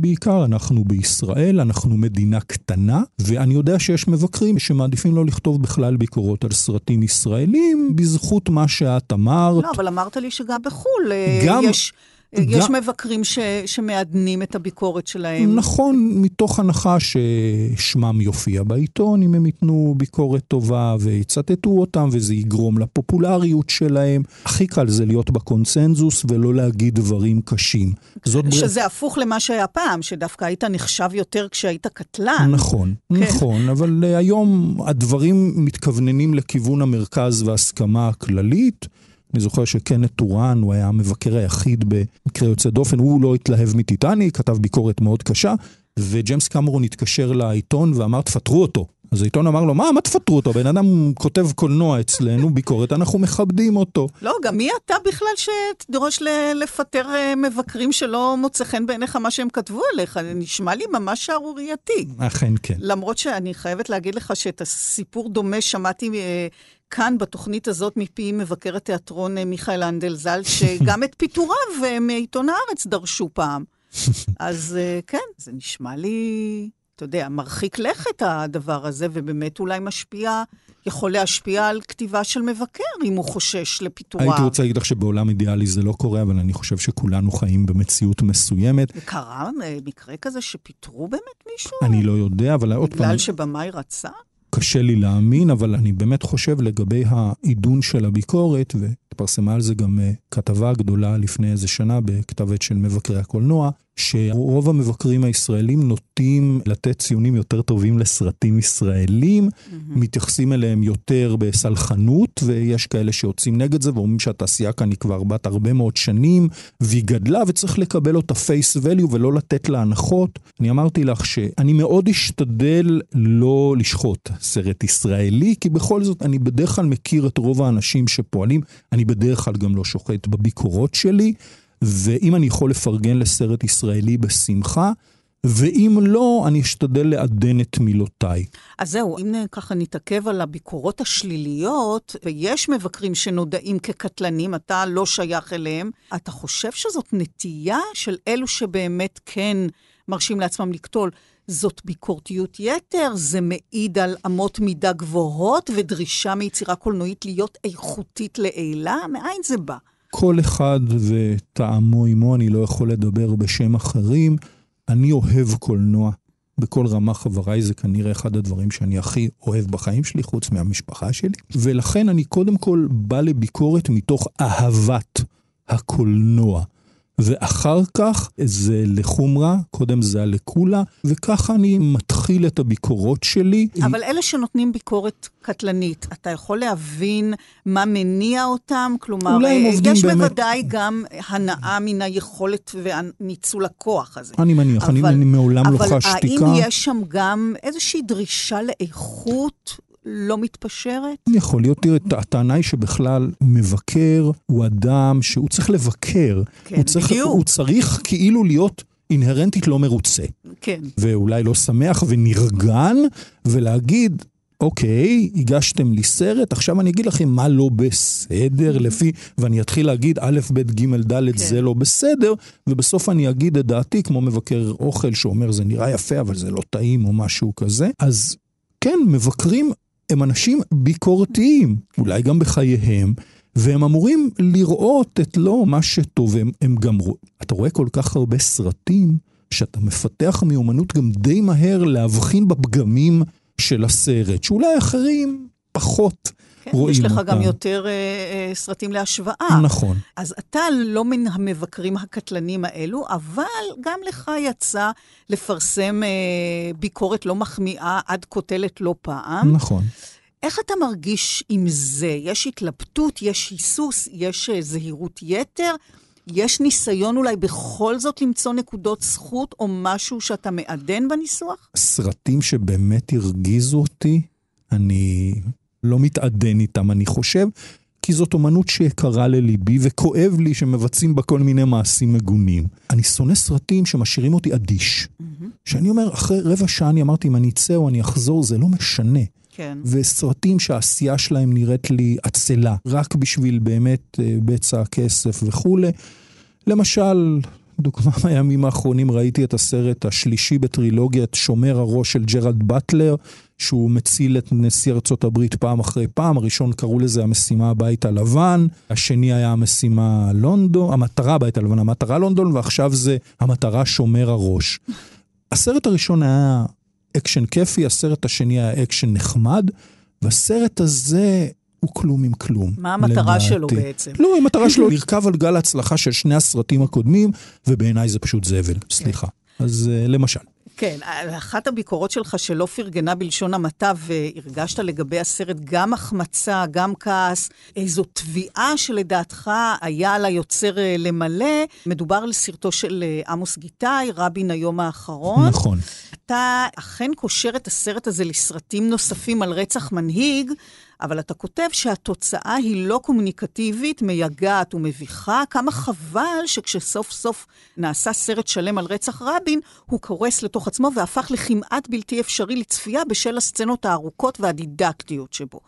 S3: בעיקר, אנחנו בישראל, אנחנו מדינה קטנה, ואני יודע שיש מבקרים שמעדיפים לא לכתוב בכלל ביקורות על סרטים ישראלים, בזכות מה שאת אמרת.
S2: לא, אבל אמרת לי שגם בחו"ל אה, גם... יש... יש גם... מבקרים ש... שמעדנים את הביקורת שלהם.
S3: נכון, מתוך הנחה ששמם יופיע בעיתון, אם הם ייתנו ביקורת טובה ויצטטו אותם, וזה יגרום לפופולריות שלהם. הכי קל זה להיות בקונצנזוס ולא להגיד דברים קשים.
S2: זאת שזה בר... הפוך למה שהיה פעם, שדווקא היית נחשב יותר כשהיית קטלן.
S3: נכון, כן. נכון, אבל uh, היום הדברים מתכווננים לכיוון המרכז וההסכמה הכללית. אני זוכר שקנט טורן, הוא היה המבקר היחיד במקרה יוצא דופן, הוא לא התלהב מטיטניק, כתב ביקורת מאוד קשה, וג'יימס קמרון התקשר לעיתון ואמר, תפטרו אותו. אז העיתון אמר לו, מה, מה תפטרו אותו? בן אדם כותב קולנוע אצלנו, ביקורת, אנחנו מכבדים אותו.
S2: לא, גם מי אתה בכלל שתדרוש לפטר אה, מבקרים שלא מוצא חן בעיניך מה שהם כתבו עליך? זה נשמע לי ממש שערורייתי.
S3: אכן כן.
S2: למרות שאני חייבת להגיד לך שאת הסיפור דומה שמעתי אה, כאן בתוכנית הזאת מפי מבקר התיאטרון אה, מיכאל אנדל ז"ל, שגם את פיטוריו מעיתון הארץ דרשו פעם. אז כן, זה נשמע לי... אתה יודע, מרחיק לכת הדבר הזה, ובאמת אולי משפיע, יכול להשפיע על כתיבה של מבקר, אם הוא חושש לפיטוריו.
S3: הייתי רוצה להגיד לך שבעולם אידיאלי זה לא קורה, אבל אני חושב שכולנו חיים במציאות מסוימת.
S2: וקרה אה, מקרה כזה שפיטרו באמת מישהו?
S3: אני לא יודע, אבל עוד פעם...
S2: בגלל שבמאי רצה?
S3: קשה לי להאמין, אבל אני באמת חושב לגבי העידון של הביקורת, והתפרסמה על זה גם אה, כתבה גדולה לפני איזה שנה בכתב עת של מבקרי הקולנוע, שרוב המבקרים הישראלים נוטים לתת ציונים יותר טובים לסרטים ישראלים, mm-hmm. מתייחסים אליהם יותר בסלחנות, ויש כאלה שיוצאים נגד זה ואומרים שהתעשייה כאן היא כבר בת הרבה מאוד שנים, והיא גדלה וצריך לקבל אותה פייס value ולא לתת לה הנחות. אני אמרתי לך שאני מאוד אשתדל לא לשחוט סרט ישראלי, כי בכל זאת אני בדרך כלל מכיר את רוב האנשים שפועלים, אני בדרך כלל גם לא שוחט בביקורות שלי. ואם אני יכול לפרגן לסרט ישראלי בשמחה, ואם לא, אני אשתדל לעדן את מילותיי.
S2: אז זהו, אם ככה נתעכב על הביקורות השליליות, ויש מבקרים שנודעים כקטלנים, אתה לא שייך אליהם, אתה חושב שזאת נטייה של אלו שבאמת כן מרשים לעצמם לקטול? זאת ביקורתיות יתר, זה מעיד על אמות מידה גבוהות ודרישה מיצירה קולנועית להיות איכותית לעילה? מאין זה בא?
S3: כל אחד וטעמו עמו, אני לא יכול לדבר בשם אחרים. אני אוהב קולנוע. בכל רמה חבריי זה כנראה אחד הדברים שאני הכי אוהב בחיים שלי, חוץ מהמשפחה שלי. ולכן אני קודם כל בא לביקורת מתוך אהבת הקולנוע. ואחר כך זה לחומרה, קודם זה הלקולה, וככה אני מתחיל את הביקורות שלי.
S2: אבל אלה שנותנים ביקורת קטלנית, אתה יכול להבין מה מניע אותם? כלומר,
S3: עובדים
S2: יש
S3: באמת...
S2: בוודאי גם הנאה מן היכולת וניצול הכוח הזה.
S3: אני מניח, אבל, אני, אני מעולם לא חשתי
S2: כך. אבל האם יש שם גם איזושהי דרישה לאיכות? לא מתפשרת?
S3: יכול להיות, תראה, הטענה היא שבכלל מבקר הוא אדם שהוא צריך לבקר.
S2: כן,
S3: הוא צריך,
S2: בדיוק.
S3: הוא צריך כאילו להיות אינהרנטית לא מרוצה.
S2: כן.
S3: ואולי לא שמח ונרגן, ולהגיד, אוקיי, הגשתם לי סרט, עכשיו אני אגיד לכם מה לא בסדר לפי, ואני אתחיל להגיד א', ב', ג', ד', כן. זה לא בסדר, ובסוף אני אגיד את דעתי, כמו מבקר אוכל שאומר זה נראה יפה, אבל זה לא טעים או משהו כזה. אז כן, מבקרים הם אנשים ביקורתיים, אולי גם בחייהם, והם אמורים לראות את לא מה שטוב, הם, הם גם רואים. אתה רואה כל כך הרבה סרטים, שאתה מפתח מיומנות גם די מהר להבחין בפגמים של הסרט, שאולי אחרים פחות.
S2: כן,
S3: רואים
S2: יש לך
S3: אותם.
S2: גם יותר אה, אה, סרטים להשוואה.
S3: נכון.
S2: אז אתה לא מן המבקרים הקטלנים האלו, אבל גם לך יצא לפרסם אה, ביקורת לא מחמיאה עד קוטלת לא פעם.
S3: נכון.
S2: איך אתה מרגיש עם זה? יש התלבטות, יש היסוס, יש אה, זהירות יתר? יש ניסיון אולי בכל זאת למצוא נקודות זכות או משהו שאתה מעדן בניסוח?
S3: סרטים שבאמת הרגיזו אותי, אני לא מתעדן איתם, אני חושב, כי זאת אומנות שיקרה לליבי וכואב לי שמבצעים בה כל מיני מעשים מגונים. אני שונא סרטים שמשאירים אותי אדיש. Mm-hmm. שאני אומר, אחרי רבע שעה אני אמרתי, אם אני אצא או אני אחזור, זה לא משנה.
S2: כן.
S3: וסרטים שהעשייה שלהם נראית לי עצלה, רק בשביל באמת אה, בצע הכסף וכולי. למשל, דוגמה מהימים האחרונים ראיתי את הסרט השלישי בטרילוגיית שומר הראש של ג'רלד באטלר, שהוא מציל את נשיא ארצות הברית פעם אחרי פעם. הראשון קראו לזה המשימה הבית הלבן, השני היה המשימה לונדון, המטרה הבית הלבן, המטרה לונדון, ועכשיו זה המטרה שומר הראש. הסרט הראשון היה אקשן כיפי, הסרט השני היה אקשן נחמד, והסרט הזה הוא כלום עם כלום.
S2: מה המטרה לדעתי. שלו בעצם?
S3: לא, המטרה שלו לרכב על גל ההצלחה של שני הסרטים הקודמים, ובעיניי זה פשוט זבל, סליחה. אז uh, למשל.
S2: כן, אחת הביקורות שלך שלא פרגנה בלשון המעטה, והרגשת לגבי הסרט גם החמצה, גם כעס, איזו תביעה שלדעתך היה על היוצר אה, למלא, מדובר על סרטו של אה, עמוס גיטאי, רבין היום האחרון.
S3: נכון.
S2: אתה אכן קושר את הסרט הזה לסרטים נוספים על רצח מנהיג, אבל אתה כותב שהתוצאה היא לא קומוניקטיבית, מייגעת ומביכה. כמה חבל שכשסוף סוף נעשה סרט שלם על רצח רבין, הוא קורס לתוך עצמו והפך לכמעט בלתי אפשרי לצפייה בשל הסצנות הארוכות והדידקטיות שבו.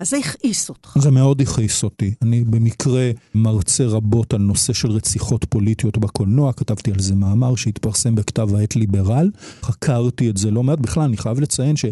S2: אז זה הכעיס אותך.
S3: זה מאוד הכעיס אותי. אני במקרה מרצה רבות על נושא של רציחות פוליטיות בקולנוע, כתבתי על זה מאמר שהתפרסם בכתב העת ליברל. חקרתי את זה לא מעט. בכלל, אני חייב לציין ש...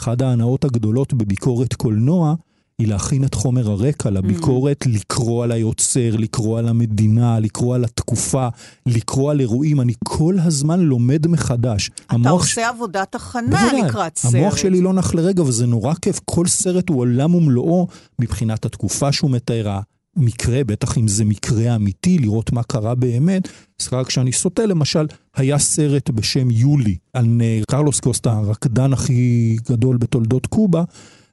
S3: אחת ההנאות הגדולות בביקורת קולנוע היא להכין את חומר הרקע לביקורת, mm. לקרוא על היוצר, לקרוא על המדינה, לקרוא על התקופה, לקרוא על אירועים. אני כל הזמן לומד מחדש.
S2: אתה עושה ש... עבודת הכנה לקראת סרט.
S3: המוח שלי לא נח לרגע, וזה נורא כיף. כל סרט הוא עולם ומלואו מבחינת התקופה שהוא מתאר, מקרה, בטח אם זה מקרה אמיתי, לראות מה קרה באמת. סליחה, כשאני סוטה, למשל, היה סרט בשם יולי, על קרלוס קוסטה, הרקדן הכי גדול בתולדות קובה,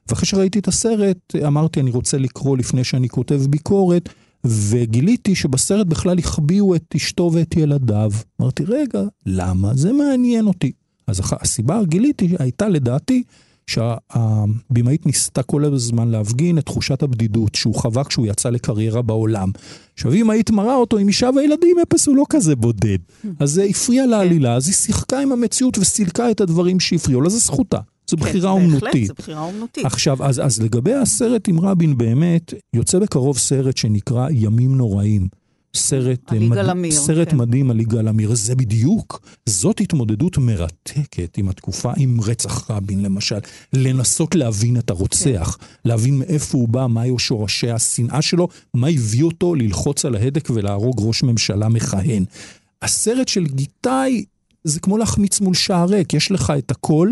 S3: ואחרי שראיתי את הסרט, אמרתי, אני רוצה לקרוא לפני שאני כותב ביקורת, וגיליתי שבסרט בכלל החביאו את אשתו ואת ילדיו. אמרתי, רגע, למה? זה מעניין אותי. אז הסיבה, גיליתי, הייתה לדעתי, שהבמאית ניסתה כל הזמן להפגין את תחושת הבדידות שהוא חווה כשהוא יצא לקריירה בעולם. עכשיו, אם היית מראה אותו עם אישה וילדים, אפס הוא לא כזה בודד. אז זה הפריע לעלילה, אז היא שיחקה עם המציאות וסילקה את הדברים שהפריעו לה, זה זכותה. זו כן, בחירה אומנותית. בהחלט,
S2: זו בחירה אומנותית.
S3: עכשיו, אז, אז לגבי הסרט עם רבין, באמת, יוצא בקרוב סרט שנקרא ימים נוראים. סרט,
S2: מד... אמיר,
S3: סרט כן. מדהים על יגאל עמיר. זה בדיוק, זאת התמודדות מרתקת עם התקופה, עם רצח רבין למשל. לנסות להבין את הרוצח, כן. להבין מאיפה הוא בא, מהיו שורשי השנאה שלו, מה הביא אותו ללחוץ על ההדק ולהרוג ראש ממשלה מכהן. הסרט של גיטאי זה כמו להחמיץ מול שער ריק, יש לך את הכל.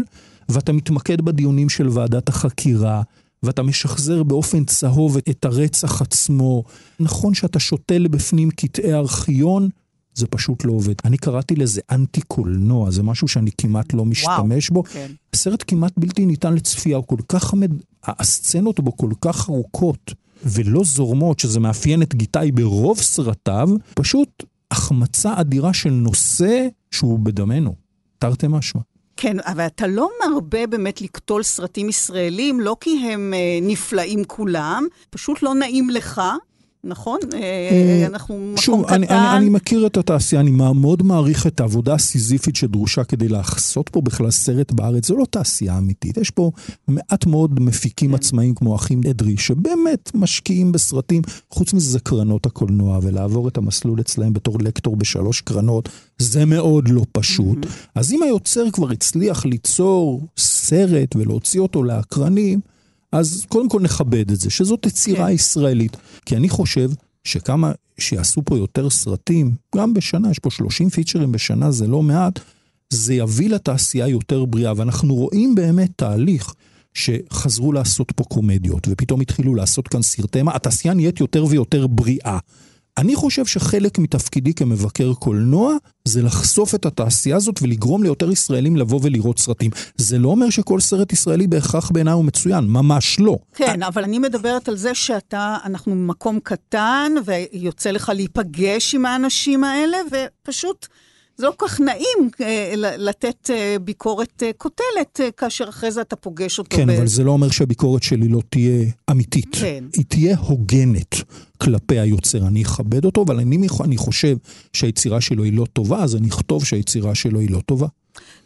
S3: ואתה מתמקד בדיונים של ועדת החקירה, ואתה משחזר באופן צהוב את הרצח עצמו. נכון שאתה שותל בפנים קטעי ארכיון, זה פשוט לא עובד. אני קראתי לזה אנטי קולנוע, זה משהו שאני כמעט לא משתמש וואו, בו. כן. הסרט כמעט בלתי ניתן לצפייה, הוא כל כך חמד, הסצנות בו כל כך ארוכות ולא זורמות, שזה מאפיין את גיטאי ברוב סרטיו, פשוט החמצה אדירה של נושא שהוא בדמנו, תרתי משמע.
S2: כן, אבל אתה לא מרבה באמת לקטול סרטים ישראלים, לא כי הם אה, נפלאים כולם, פשוט לא נעים לך, נכון? אה, אה, אנחנו מקום
S3: קטן. שוב, אני, אני מכיר את התעשייה, אני מאוד מעריך את העבודה הסיזיפית שדרושה כדי לעשות פה בכלל סרט בארץ. זו לא תעשייה אמיתית. יש פה מעט מאוד מפיקים כן. עצמאיים כמו אחים אדרי, שבאמת משקיעים בסרטים. חוץ מזה זה קרנות הקולנוע, ולעבור את המסלול אצלהם בתור לקטור בשלוש קרנות, זה מאוד לא פשוט. אז אם היוצר כבר הצליח ליצור סרט ולהוציא אותו לאקרנים, אז קודם כל נכבד את זה, שזאת יצירה כן. ישראלית. כי אני חושב שכמה שיעשו פה יותר סרטים, גם בשנה, יש פה 30 פיצ'רים בשנה, זה לא מעט, זה יביא לתעשייה יותר בריאה. ואנחנו רואים באמת תהליך שחזרו לעשות פה קומדיות, ופתאום התחילו לעשות כאן סרטי מה, התעשייה נהיית יותר ויותר בריאה. אני חושב שחלק מתפקידי כמבקר קולנוע זה לחשוף את התעשייה הזאת ולגרום ליותר ישראלים לבוא ולראות סרטים. זה לא אומר שכל סרט ישראלי בהכרח בעיניי הוא מצוין, ממש לא.
S2: כן, אבל אני מדברת על זה שאתה, אנחנו במקום קטן, ויוצא לך להיפגש עם האנשים האלה, ופשוט... זה לא כל כך נעים אה, לתת אה, ביקורת אה, קוטלת, כאשר אחרי זה אתה פוגש אותו.
S3: כן, ב... אבל זה לא אומר שהביקורת שלי לא תהיה אמיתית.
S2: כן.
S3: היא תהיה הוגנת כלפי היוצר. אני אכבד אותו, אבל אני, אני חושב שהיצירה שלו היא לא טובה, אז אני אכתוב שהיצירה שלו היא לא טובה.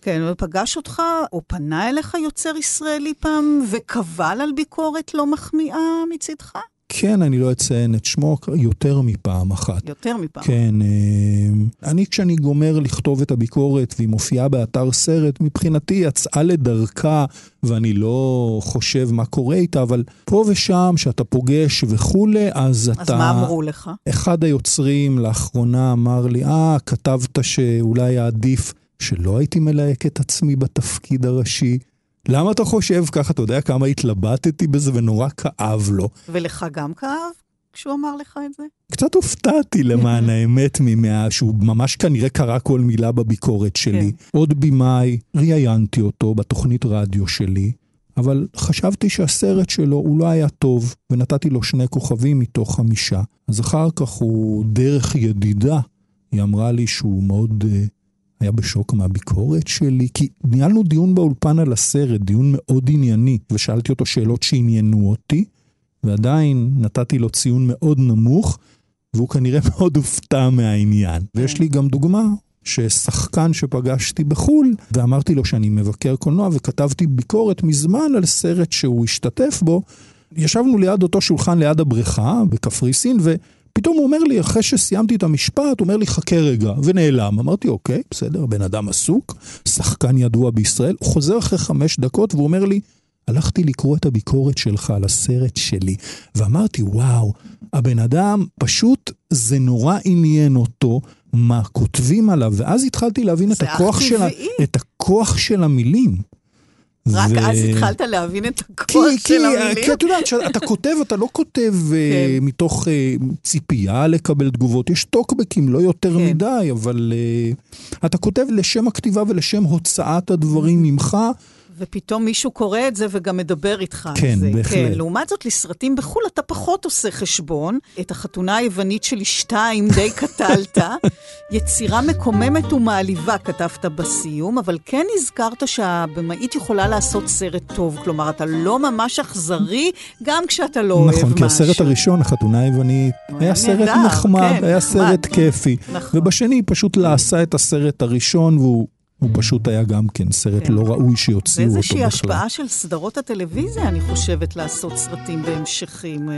S2: כן, הוא פגש אותך, או פנה אליך יוצר ישראלי פעם, וקבל על ביקורת לא מחמיאה מצדך?
S3: כן, אני לא אציין את שמו יותר מפעם אחת.
S2: יותר מפעם.
S3: כן, אה, אני כשאני גומר לכתוב את הביקורת והיא מופיעה באתר סרט, מבחינתי יצאה לדרכה ואני לא חושב מה קורה איתה, אבל פה ושם, שאתה פוגש וכולי, אז אתה...
S2: אז מה אמרו לך?
S3: אחד היוצרים לאחרונה אמר לי, אה, כתבת שאולי עדיף שלא הייתי מלהק את עצמי בתפקיד הראשי. למה אתה חושב ככה? אתה יודע כמה התלבטתי בזה ונורא כאב לו.
S2: ולך גם כאב? כשהוא אמר לך את זה?
S3: קצת הופתעתי למען האמת ממאה, שהוא ממש כנראה קרא כל מילה בביקורת שלי. כן. עוד במאי ראיינתי אותו בתוכנית רדיו שלי, אבל חשבתי שהסרט שלו הוא לא היה טוב, ונתתי לו שני כוכבים מתוך חמישה. אז אחר כך הוא, דרך ידידה, היא אמרה לי שהוא מאוד uh, היה בשוק מהביקורת שלי, כי ניהלנו דיון באולפן על הסרט, דיון מאוד ענייני, ושאלתי אותו שאלות שעניינו אותי, ועדיין נתתי לו ציון מאוד נמוך, והוא כנראה מאוד הופתע מהעניין. ויש לי גם דוגמה ששחקן שפגשתי בחו"ל, ואמרתי לו שאני מבקר קולנוע, וכתבתי ביקורת מזמן על סרט שהוא השתתף בו. ישבנו ליד אותו שולחן ליד הבריכה בקפריסין, ו... פתאום הוא אומר לי, אחרי שסיימתי את המשפט, הוא אומר לי, חכה רגע, ונעלם. אמרתי, אוקיי, בסדר, בן אדם עסוק, שחקן ידוע בישראל. הוא חוזר אחרי חמש דקות והוא אומר לי, הלכתי לקרוא את הביקורת שלך על הסרט שלי, ואמרתי, וואו, הבן אדם, פשוט זה נורא עניין אותו מה כותבים עליו, ואז התחלתי להבין את הכוח, של, את הכוח של המילים.
S2: רק ו... אז התחלת להבין את הכוח כי, של המילים?
S3: כי את יודעת, כשאתה כותב, אתה לא כותב אה, כן. uh, מתוך uh, ציפייה לקבל תגובות. יש טוקבקים, לא יותר כן. מדי, אבל uh, אתה כותב לשם הכתיבה ולשם הוצאת הדברים ממך.
S2: ופתאום מישהו קורא את זה וגם מדבר איתך
S3: כן, על זה. בהחלט. כן,
S2: לעומת זאת, לסרטים בחו"ל אתה פחות עושה חשבון. את החתונה היוונית שלי שתיים די קטלת. יצירה מקוממת ומעליבה כתבת בסיום, אבל כן הזכרת שהבמאית יכולה לעשות סרט טוב. כלומר, אתה לא ממש אכזרי, גם כשאתה לא נכון, אוהב משהו.
S3: נכון, כי הסרט הראשון, החתונה היוונית, היה סרט נחמד, כן, היה נחמד. סרט כיפי. נכון. ובשני פשוט לעשה את הסרט הראשון, והוא... הוא פשוט היה גם כן סרט כן. לא ראוי שיוציאו אותו בכלל.
S2: ואיזושהי השפעה של סדרות הטלוויזיה, אני חושבת, לעשות סרטים בהמשכים. אה,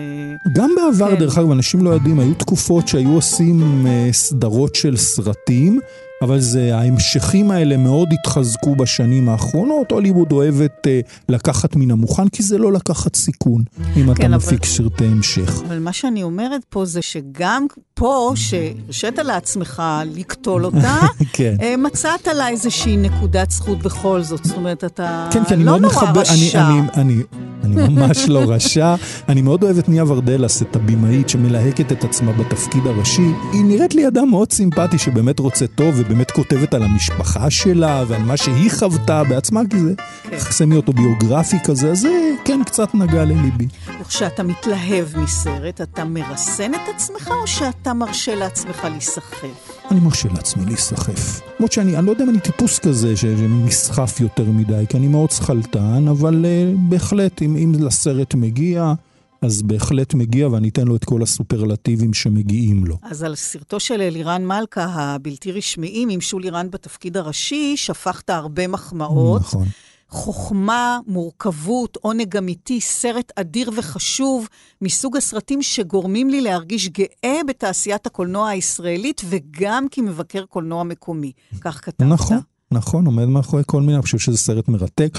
S3: גם בעבר, כן. דרך אגב, אנשים לא יודעים, היו תקופות שהיו עושים אה, סדרות של סרטים. אבל זה, ההמשכים האלה מאוד התחזקו בשנים האחרונות. הוליווד אוהבת אה, לקחת מן המוכן, כי זה לא לקחת סיכון, אם כן, אתה אבל... מפיק סרטי המשך.
S2: אבל מה שאני אומרת פה זה שגם פה, שהרשית לעצמך לקטול אותה, כן. אה, מצאת לה איזושהי נקודת זכות בכל זאת. זאת אומרת, אתה כן, כן, לא נורא מחבר, רשע.
S3: אני, אני, אני, אני ממש לא רשע. אני מאוד אוהב את ניה ורדלס, את הבמאית שמלהקת את עצמה בתפקיד הראשי. היא נראית לי אדם מאוד סימפטי שבאמת רוצה טוב. באמת כותבת על המשפחה שלה ועל מה שהיא חוותה בעצמה, כי זה כן. סמי אוטוביוגרפי כזה, אז זה כן קצת נגע לליבי.
S2: וכשאתה מתלהב מסרט, אתה מרסן את עצמך או שאתה מרשה לעצמך להיסחף?
S3: אני מרשה לעצמי להיסחף. למרות שאני, אני לא יודע אם אני טיפוס כזה שנסחף יותר מדי, כי אני מאוד שכלתן, אבל uh, בהחלט, אם, אם לסרט מגיע... אז בהחלט מגיע, ואני אתן לו את כל הסופרלטיבים שמגיעים לו.
S2: אז על סרטו של אלירן מלכה, הבלתי רשמיים, עם שולי רן בתפקיד הראשי, שפכת הרבה מחמאות.
S3: נכון.
S2: חוכמה, מורכבות, עונג אמיתי, סרט אדיר וחשוב, מסוג הסרטים שגורמים לי להרגיש גאה בתעשיית הקולנוע הישראלית, וגם כמבקר קולנוע מקומי. כך כתבת.
S3: נכון, נכון, עומד מאחורי כל מיני, אני חושב שזה סרט מרתק.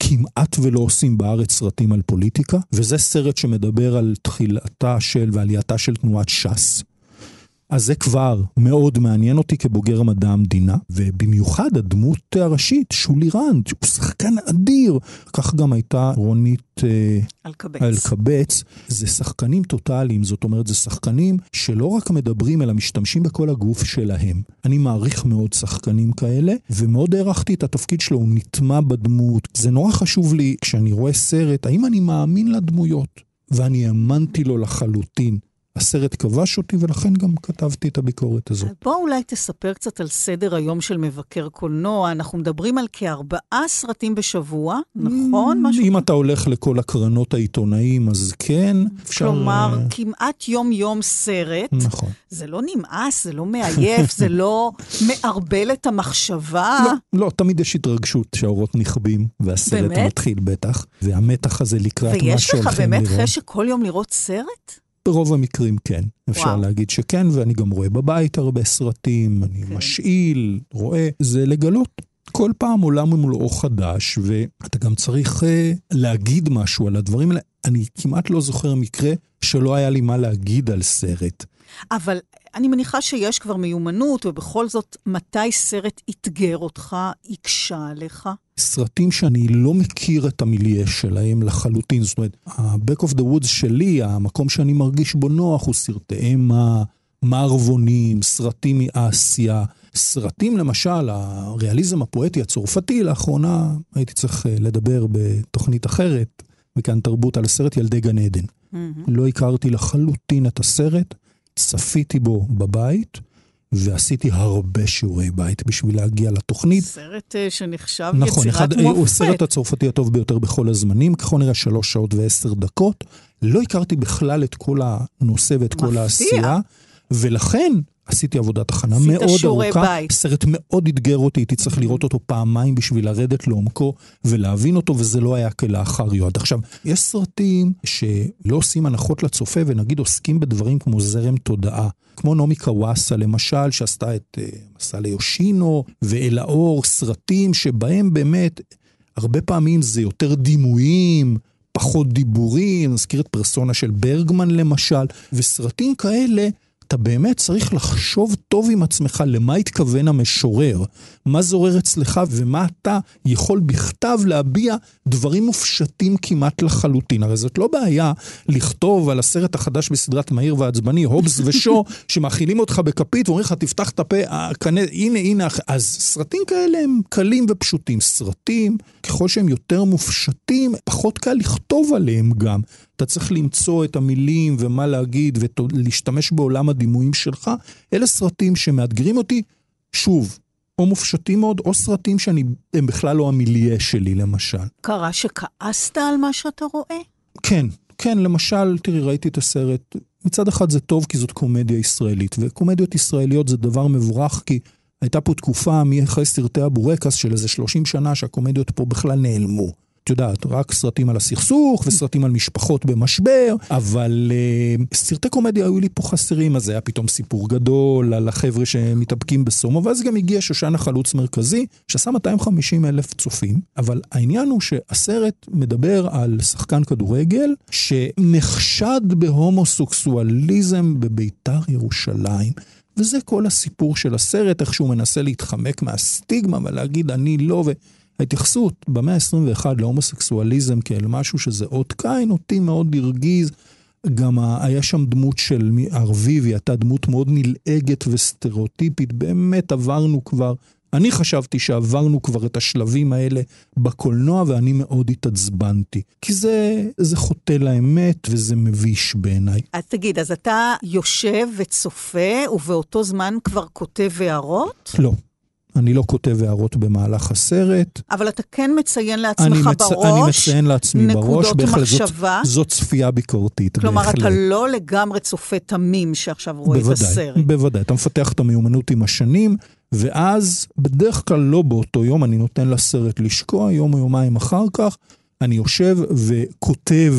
S3: כמעט ולא עושים בארץ סרטים על פוליטיקה, וזה סרט שמדבר על תחילתה של ועלייתה של תנועת ש"ס. אז זה כבר מאוד מעניין אותי כבוגר מדע המדינה, ובמיוחד הדמות הראשית, שולי רנד, הוא שחקן אדיר. כך גם הייתה רונית אה,
S2: אלקבץ.
S3: אלקבץ. זה שחקנים טוטאליים, זאת אומרת, זה שחקנים שלא רק מדברים, אלא משתמשים בכל הגוף שלהם. אני מעריך מאוד שחקנים כאלה, ומאוד הערכתי את התפקיד שלו, הוא נטמע בדמות. זה נורא חשוב לי, כשאני רואה סרט, האם אני מאמין לדמויות? ואני האמנתי לו לחלוטין. הסרט כבש אותי, ולכן גם כתבתי את הביקורת הזאת.
S2: בוא אולי תספר קצת על סדר היום של מבקר קולנוע. אנחנו מדברים על כארבעה סרטים בשבוע, נכון?
S3: Mm, אם אתה הולך לכל הקרנות העיתונאים, אז כן.
S2: אפשר... כלומר, כמעט יום-יום סרט.
S3: נכון.
S2: זה לא נמאס, זה לא מעייף, זה לא מערבל את המחשבה.
S3: לא, לא, תמיד יש התרגשות שהאורות נכבים, והסרט באמת? מתחיל בטח, והמתח הזה לקראת מה שהולכים
S2: לראות. ויש לך באמת חשק כל יום לראות סרט?
S3: ברוב המקרים כן, אפשר וואו. להגיד שכן, ואני גם רואה בבית הרבה סרטים, אני כן. משאיל, רואה, זה לגלות כל פעם עולם ומלואו חדש, ואתה גם צריך uh, להגיד משהו על הדברים האלה. אני כמעט לא זוכר מקרה שלא היה לי מה להגיד על סרט.
S2: אבל אני מניחה שיש כבר מיומנות, ובכל זאת, מתי סרט אתגר אותך, הקשה עליך?
S3: סרטים שאני לא מכיר את המיליה שלהם לחלוטין. זאת אומרת, ה-Back of the Woods שלי, המקום שאני מרגיש בו נוח, הוא סרטי אימה, מערבונים, סרטים מאסיה. סרטים, למשל, הריאליזם הפואטי הצרפתי, לאחרונה הייתי צריך אה, לדבר בתוכנית אחרת, וכאן תרבות על הסרט ילדי גן עדן. Mm-hmm. לא הכרתי לחלוטין את הסרט, צפיתי בו בבית. ועשיתי הרבה שיעורי בית בשביל להגיע לתוכנית.
S2: סרט uh, שנחשב
S3: נכון,
S2: יצירת
S3: אחד,
S2: מופת.
S3: הוא הסרט הצרפתי הטוב ביותר בכל הזמנים, ככל נראה שלוש שעות ועשר דקות. לא הכרתי בכלל את כל הנושא ואת מפתיע. כל העשייה, ולכן עשיתי עבודת הכנה מאוד ארוכה. בית. סרט מאוד אתגר אותי, הייתי צריך לראות אותו פעמיים בשביל לרדת לעומקו ולהבין אותו, וזה לא היה כלאחר יועד. עכשיו, יש סרטים שלא עושים הנחות לצופה, ונגיד עוסקים בדברים כמו זרם תודעה. כמו נעמי קוואסה, למשל, שעשתה את uh, מסע ליושינו, ואל האור, סרטים שבהם באמת, הרבה פעמים זה יותר דימויים. פחות דיבורים, נזכיר את פרסונה של ברגמן למשל, וסרטים כאלה אתה באמת צריך לחשוב טוב עם עצמך למה התכוון המשורר, מה זורר אצלך ומה אתה יכול בכתב להביע דברים מופשטים כמעט לחלוטין. הרי זאת לא בעיה לכתוב על הסרט החדש בסדרת מהיר ועצבני, הובס ושו, שמאכילים אותך בכפית ואומרים לך, תפתח את הפה, כנה, הנה, הנה, אז סרטים כאלה הם קלים ופשוטים. סרטים, ככל שהם יותר מופשטים, פחות קל לכתוב עליהם גם. אתה צריך למצוא את המילים ומה להגיד ולהשתמש בעולם הדימויים שלך. אלה סרטים שמאתגרים אותי, שוב, או מופשטים מאוד, או סרטים שהם בכלל לא המיליה שלי, למשל.
S2: קרה שכעסת על מה שאתה רואה?
S3: כן, כן, למשל, תראי, ראיתי את הסרט. מצד אחד זה טוב כי זאת קומדיה ישראלית, וקומדיות ישראליות זה דבר מבורך כי הייתה פה תקופה מאחרי סרטי הבורקס של איזה 30 שנה שהקומדיות פה בכלל נעלמו. יודעת, רק סרטים על הסכסוך וסרטים על משפחות במשבר, אבל uh, סרטי קומדיה היו לי פה חסרים, אז היה פתאום סיפור גדול על החבר'ה שמתאבקים בסומו, ואז גם הגיע שושנה חלוץ מרכזי, שעשה 250 אלף צופים, אבל העניין הוא שהסרט מדבר על שחקן כדורגל שנחשד בהומוסקסואליזם בביתר ירושלים. וזה כל הסיפור של הסרט, איך שהוא מנסה להתחמק מהסטיגמה ולהגיד אני לא, ו... ההתייחסות במאה ה-21 להומוסקסואליזם כאל משהו שזה אות קין, אותי מאוד הרגיז. גם היה שם דמות של ארביבי, הייתה דמות מאוד נלעגת וסטריאוטיפית, באמת עברנו כבר, אני חשבתי שעברנו כבר את השלבים האלה בקולנוע ואני מאוד התעצבנתי. כי זה, זה חוטא לאמת וזה מביש בעיניי.
S2: אז תגיד, אז אתה יושב וצופה ובאותו זמן כבר כותב הערות?
S3: לא. אני לא כותב הערות במהלך הסרט.
S2: אבל אתה כן מציין לעצמך
S3: אני
S2: בראש
S3: אני מציין לעצמי בראש.
S2: נקודות מחשבה.
S3: זאת, זאת צפייה ביקורתית,
S2: כלומר,
S3: בהחלט.
S2: אתה לא לגמרי צופה תמים שעכשיו רואה
S3: בוודאי,
S2: את הסרט.
S3: בוודאי, אתה מפתח את המיומנות עם השנים, ואז בדרך כלל לא באותו יום, אני נותן לסרט לשקוע, יום או יומיים אחר כך, אני יושב וכותב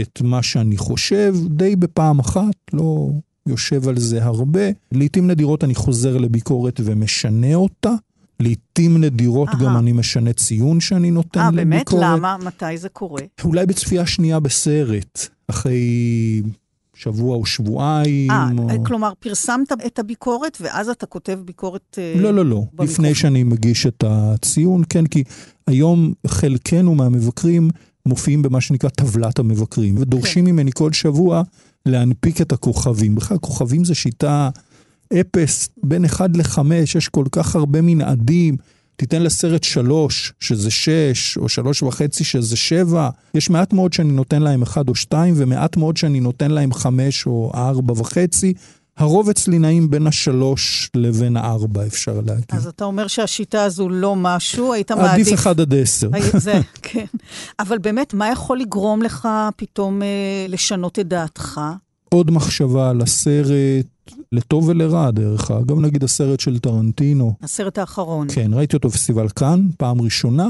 S3: את מה שאני חושב, די בפעם אחת, לא... יושב על זה הרבה. לעתים נדירות אני חוזר לביקורת ומשנה אותה. לעתים נדירות Aha. גם אני משנה ציון שאני נותן 아, לביקורת.
S2: אה, באמת? למה? מתי זה קורה?
S3: אולי בצפייה שנייה בסרט, אחרי שבוע או שבועיים.
S2: אה,
S3: או...
S2: כלומר, פרסמת את הביקורת ואז אתה כותב ביקורת
S3: אה, לא, לא, לא. לפני שאני מגיש את הציון, כן, כי היום חלקנו מהמבקרים מופיעים במה שנקרא טבלת המבקרים, ודורשים כן. ממני כל שבוע להנפיק את הכוכבים. בכלל, כוכבים זה שיטה אפס, בין 1 ל-5, יש כל כך הרבה מנעדים. תיתן לסרט שלוש, שזה שש, או שלוש וחצי, שזה שבע. יש מעט מאוד שאני נותן להם אחד או שתיים, ומעט מאוד שאני נותן להם חמש או ארבע וחצי. הרוב אצלי נעים בין השלוש לבין הארבע, אפשר להגיד.
S2: אז אתה אומר שהשיטה הזו לא משהו, היית מעדיף...
S3: עדיף אחד עד עשר.
S2: זה, כן. אבל באמת, מה יכול לגרום לך פתאום אה, לשנות את דעתך?
S3: עוד מחשבה על הסרט, לטוב ולרע דרך אגב, נגיד הסרט של טרנטינו.
S2: הסרט האחרון.
S3: כן, ראיתי אותו בפסטיבל כאן, פעם ראשונה,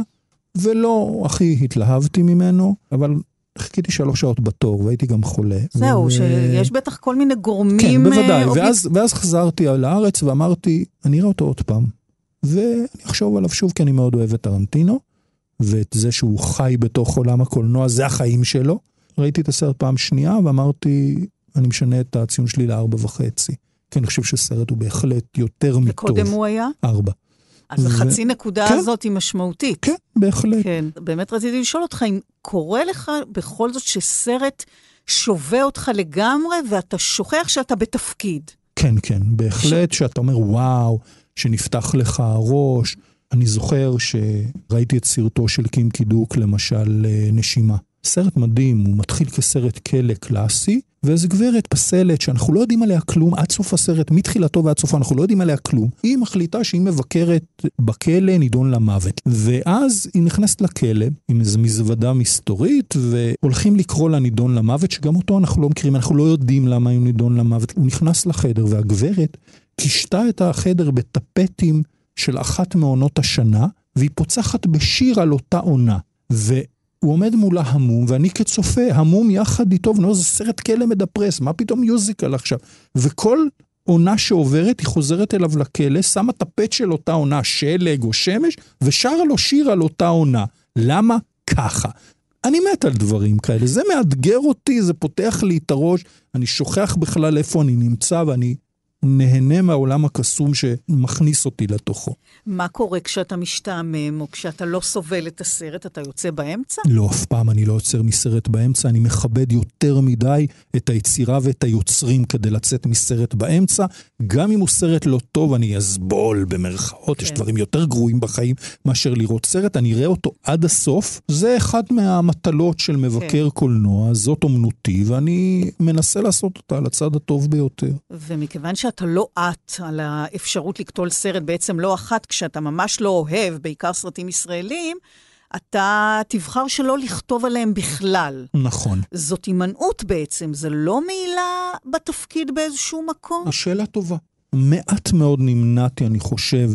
S3: ולא הכי התלהבתי ממנו, אבל חיכיתי שלוש שעות בתור, והייתי גם חולה.
S2: זהו, ו... שיש בטח כל מיני גורמים...
S3: כן, בוודאי, אה, ואז, ואז חזרתי לארץ ואמרתי, אני אראה אותו עוד פעם, ואני אחשוב עליו שוב, כי אני מאוד אוהב את טרנטינו, ואת זה שהוא חי בתוך עולם הקולנוע, זה החיים שלו. ראיתי את הסרט פעם שנייה ואמרתי, אני משנה את הציון שלי לארבע וחצי. כי אני חושב שסרט הוא בהחלט יותר מטוב.
S2: וקודם הוא היה?
S3: ארבע.
S2: אז החצי נקודה כן, הזאת היא משמעותית.
S3: כן, בהחלט.
S2: כן, באמת רציתי לשאול אותך אם קורה לך בכל זאת שסרט שובה אותך לגמרי ואתה שוכח שאתה בתפקיד.
S3: כן, כן, בהחלט, ש... שאתה אומר, וואו, שנפתח לך הראש. אני זוכר שראיתי את סרטו של קים קידוק, למשל, אה, נשימה. סרט מדהים, הוא מתחיל כסרט כלא קלאסי, ואיזה גברת פסלת שאנחנו לא יודעים עליה כלום עד סוף הסרט, מתחילתו ועד סופו אנחנו לא יודעים עליה כלום. היא מחליטה שהיא מבקרת בכלא, נידון למוות. ואז היא נכנסת לכלא עם איזו מזוודה מסתורית, והולכים לקרוא לה נידון למוות, שגם אותו אנחנו לא מכירים, אנחנו לא יודעים למה הוא נידון למוות. הוא נכנס לחדר, והגברת קישתה את החדר בטפטים של אחת מעונות השנה, והיא פוצחת בשיר על אותה עונה. ו... הוא עומד מולה המום, ואני כצופה, המום יחד איתו, ונו, זה סרט כלא מדפרס, מה פתאום מיוזיקל עכשיו? וכל עונה שעוברת, היא חוזרת אליו לכלא, שמה הפט של אותה עונה, שלג או שמש, ושרה לו שיר על אותה עונה. למה? ככה. אני מת על דברים כאלה, זה מאתגר אותי, זה פותח לי את הראש, אני שוכח בכלל איפה אני נמצא, ואני נהנה מהעולם הקסום שמכניס אותי לתוכו.
S2: מה קורה כשאתה משתעמם, או כשאתה לא סובל את הסרט, אתה יוצא באמצע?
S3: לא, אף פעם אני לא יוצר מסרט באמצע, אני מכבד יותר מדי את היצירה ואת היוצרים כדי לצאת מסרט באמצע. גם אם הוא סרט לא טוב, אני אסבול במרכאות, כן. יש דברים יותר גרועים בחיים מאשר לראות סרט, אני אראה אותו עד הסוף. זה אחד מהמטלות של מבקר כן. קולנוע, זאת אומנותי, ואני מנסה לעשות אותה על הצד הטוב ביותר.
S2: ומכיוון ש... שאתה לא את על האפשרות לקטול סרט, בעצם לא אחת, כשאתה ממש לא אוהב, בעיקר סרטים ישראלים, אתה תבחר שלא לכתוב עליהם בכלל.
S3: נכון.
S2: זאת הימנעות בעצם, זה לא מעילה בתפקיד באיזשהו מקום?
S3: השאלה טובה. מעט מאוד נמנעתי, אני חושב,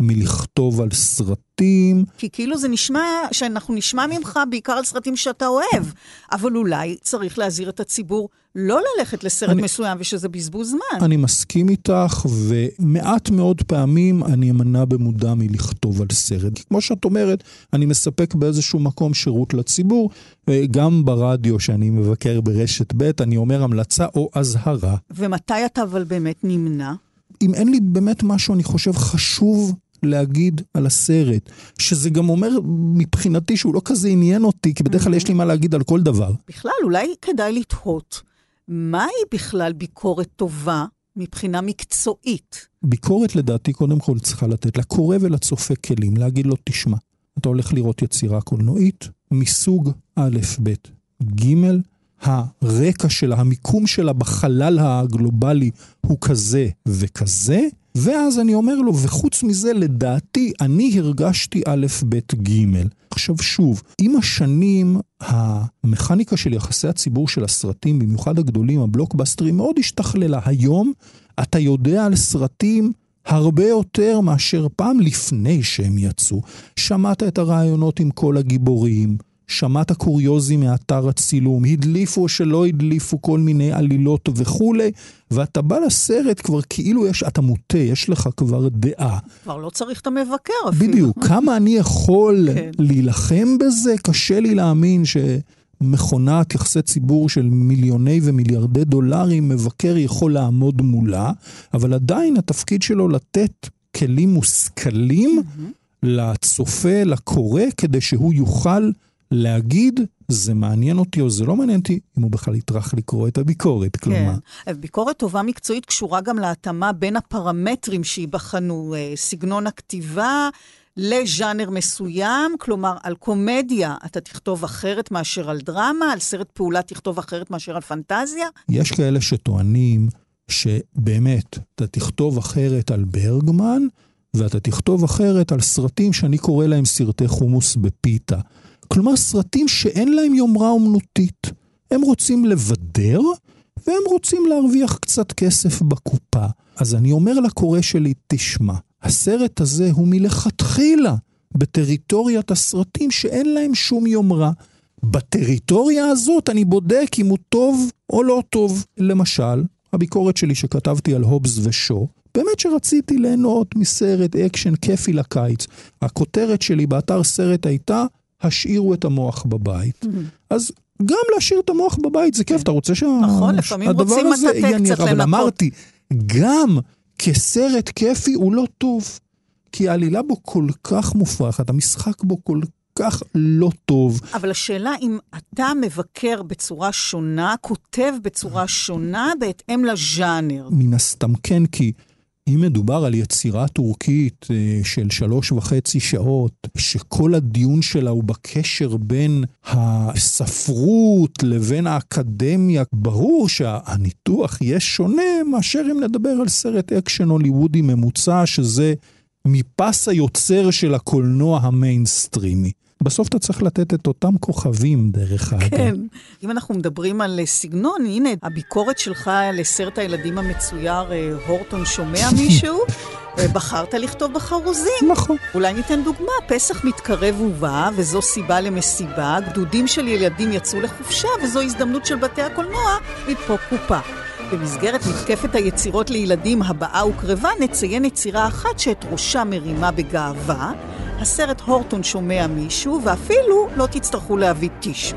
S3: מלכתוב על סרטים.
S2: כי כאילו זה נשמע, שאנחנו נשמע ממך בעיקר על סרטים שאתה אוהב, אבל אולי צריך להזהיר את הציבור לא ללכת לסרט אני, מסוים ושזה בזבוז זמן.
S3: אני מסכים איתך, ומעט מאוד פעמים אני אמנע במודע מלכתוב על סרט. כמו שאת אומרת, אני מספק באיזשהו מקום שירות לציבור, גם ברדיו שאני מבקר ברשת ב', אני אומר המלצה או אזהרה.
S2: ומתי אתה אבל באמת נמנע?
S3: אם אין לי באמת משהו, אני חושב, חשוב להגיד על הסרט, שזה גם אומר מבחינתי שהוא לא כזה עניין אותי, כי בדרך כלל יש לי מה להגיד על כל דבר.
S2: בכלל, אולי כדאי לתהות, מהי בכלל ביקורת טובה מבחינה מקצועית?
S3: ביקורת לדעתי קודם כל צריכה לתת לקורא ולצופה כלים, להגיד לו, תשמע, אתה הולך לראות יצירה קולנועית מסוג א', ב', ג', הרקע שלה, המיקום שלה בחלל הגלובלי הוא כזה וכזה, ואז אני אומר לו, וחוץ מזה, לדעתי, אני הרגשתי א', ב', ג'. עכשיו שוב, עם השנים, המכניקה של יחסי הציבור של הסרטים, במיוחד הגדולים, הבלוקבאסטרים, מאוד השתכללה. היום אתה יודע על סרטים הרבה יותר מאשר פעם לפני שהם יצאו. שמעת את הרעיונות עם כל הגיבורים. שמעת קוריוזים מאתר הצילום, הדליפו או שלא הדליפו כל מיני עלילות וכולי, ואתה בא לסרט כבר כאילו יש, אתה מוטה, יש לך כבר דעה.
S2: כבר לא צריך את המבקר אפילו.
S3: בדיוק, כמה אני יכול כן. להילחם בזה, קשה לי להאמין ש... מכונת יחסי ציבור של מיליוני ומיליארדי דולרים, מבקר יכול לעמוד מולה, אבל עדיין התפקיד שלו לתת כלים מושכלים mm-hmm. לצופה, לקורא, כדי שהוא יוכל להגיד, זה מעניין אותי או זה לא מעניין אותי, אם הוא בכלל יטרח לקרוא את הביקורת, כלומר.
S2: כן, ביקורת טובה מקצועית קשורה גם להתאמה בין הפרמטרים שייבחנו, אה, סגנון הכתיבה, לז'אנר מסוים, כלומר, על קומדיה אתה תכתוב אחרת מאשר על דרמה, על סרט פעולה תכתוב אחרת מאשר על פנטזיה?
S3: יש כאלה שטוענים שבאמת, אתה תכתוב אחרת על ברגמן, ואתה תכתוב אחרת על סרטים שאני קורא להם סרטי חומוס בפיתה. כלומר, סרטים שאין להם יומרה אומנותית. הם רוצים לבדר, והם רוצים להרוויח קצת כסף בקופה. אז אני אומר לקורא שלי, תשמע, הסרט הזה הוא מלכתחילה בטריטוריית הסרטים שאין להם שום יומרה. בטריטוריה הזאת אני בודק אם הוא טוב או לא טוב. למשל, הביקורת שלי שכתבתי על הובס ושו, באמת שרציתי ליהנות מסרט אקשן כיפי לקיץ. הכותרת שלי באתר סרט הייתה, השאירו את המוח בבית. Mm-hmm. אז גם להשאיר את המוח בבית זה כיף, אתה רוצה שהדבר
S2: נכון, מטאטא קצת לנקות.
S3: אבל אמרתי, גם כסרט כיפי הוא לא טוב. כי העלילה בו כל כך מופרכת, המשחק בו כל כך לא טוב.
S2: אבל השאלה אם אתה מבקר בצורה שונה, כותב בצורה שונה בהתאם לז'אנר.
S3: מן הסתם כן, כי אם מדובר על יצירה טורקית אה, של שלוש וחצי שעות, שכל הדיון שלה הוא בקשר בין הספרות לבין האקדמיה, ברור שהניתוח יהיה שונה מאשר אם נדבר על סרט אקשן הוליוודי ממוצע, שזה מפס הייצור של הקולנוע המיינסטרימי. בסוף אתה צריך לתת את אותם כוכבים, דרך אגב.
S2: כן. אם אנחנו מדברים על סגנון, הנה, הביקורת שלך לסרט הילדים המצויר, אה, הורטון שומע מישהו? אה, בחרת לכתוב בחרוזים.
S3: נכון.
S2: אולי ניתן דוגמה, פסח מתקרב ובא, וזו סיבה למסיבה, גדודים של ילדים יצאו לחופשה, וזו הזדמנות של בתי הקולנוע לדפוק קופה. במסגרת מתקפת היצירות לילדים הבאה וקרבה, נציין יצירה אחת שאת ראשה מרימה בגאווה, הסרט הורטון שומע מישהו, ואפילו לא תצטרכו להביא טישו.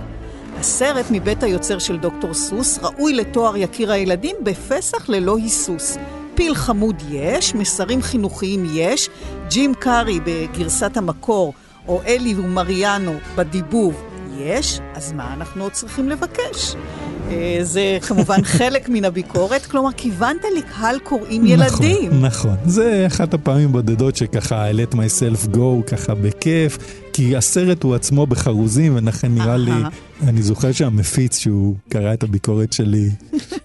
S2: הסרט מבית היוצר של דוקטור סוס ראוי לתואר יקיר הילדים בפסח ללא היסוס. פיל חמוד יש, מסרים חינוכיים יש, ג'ים קארי בגרסת המקור, או אלי ומריאנו בדיבוב יש, אז מה אנחנו עוד צריכים לבקש? אה, זה כמובן חלק מן הביקורת, כלומר, כיוונת לקהל קוראים ילדים.
S3: נכון, נכון. זה אחת הפעמים בודדות שככה, I let myself go, ככה בכיף. כי הסרט הוא עצמו בחרוזים, ולכן נראה לי, אני זוכר שהמפיץ, שהוא קרא את הביקורת שלי,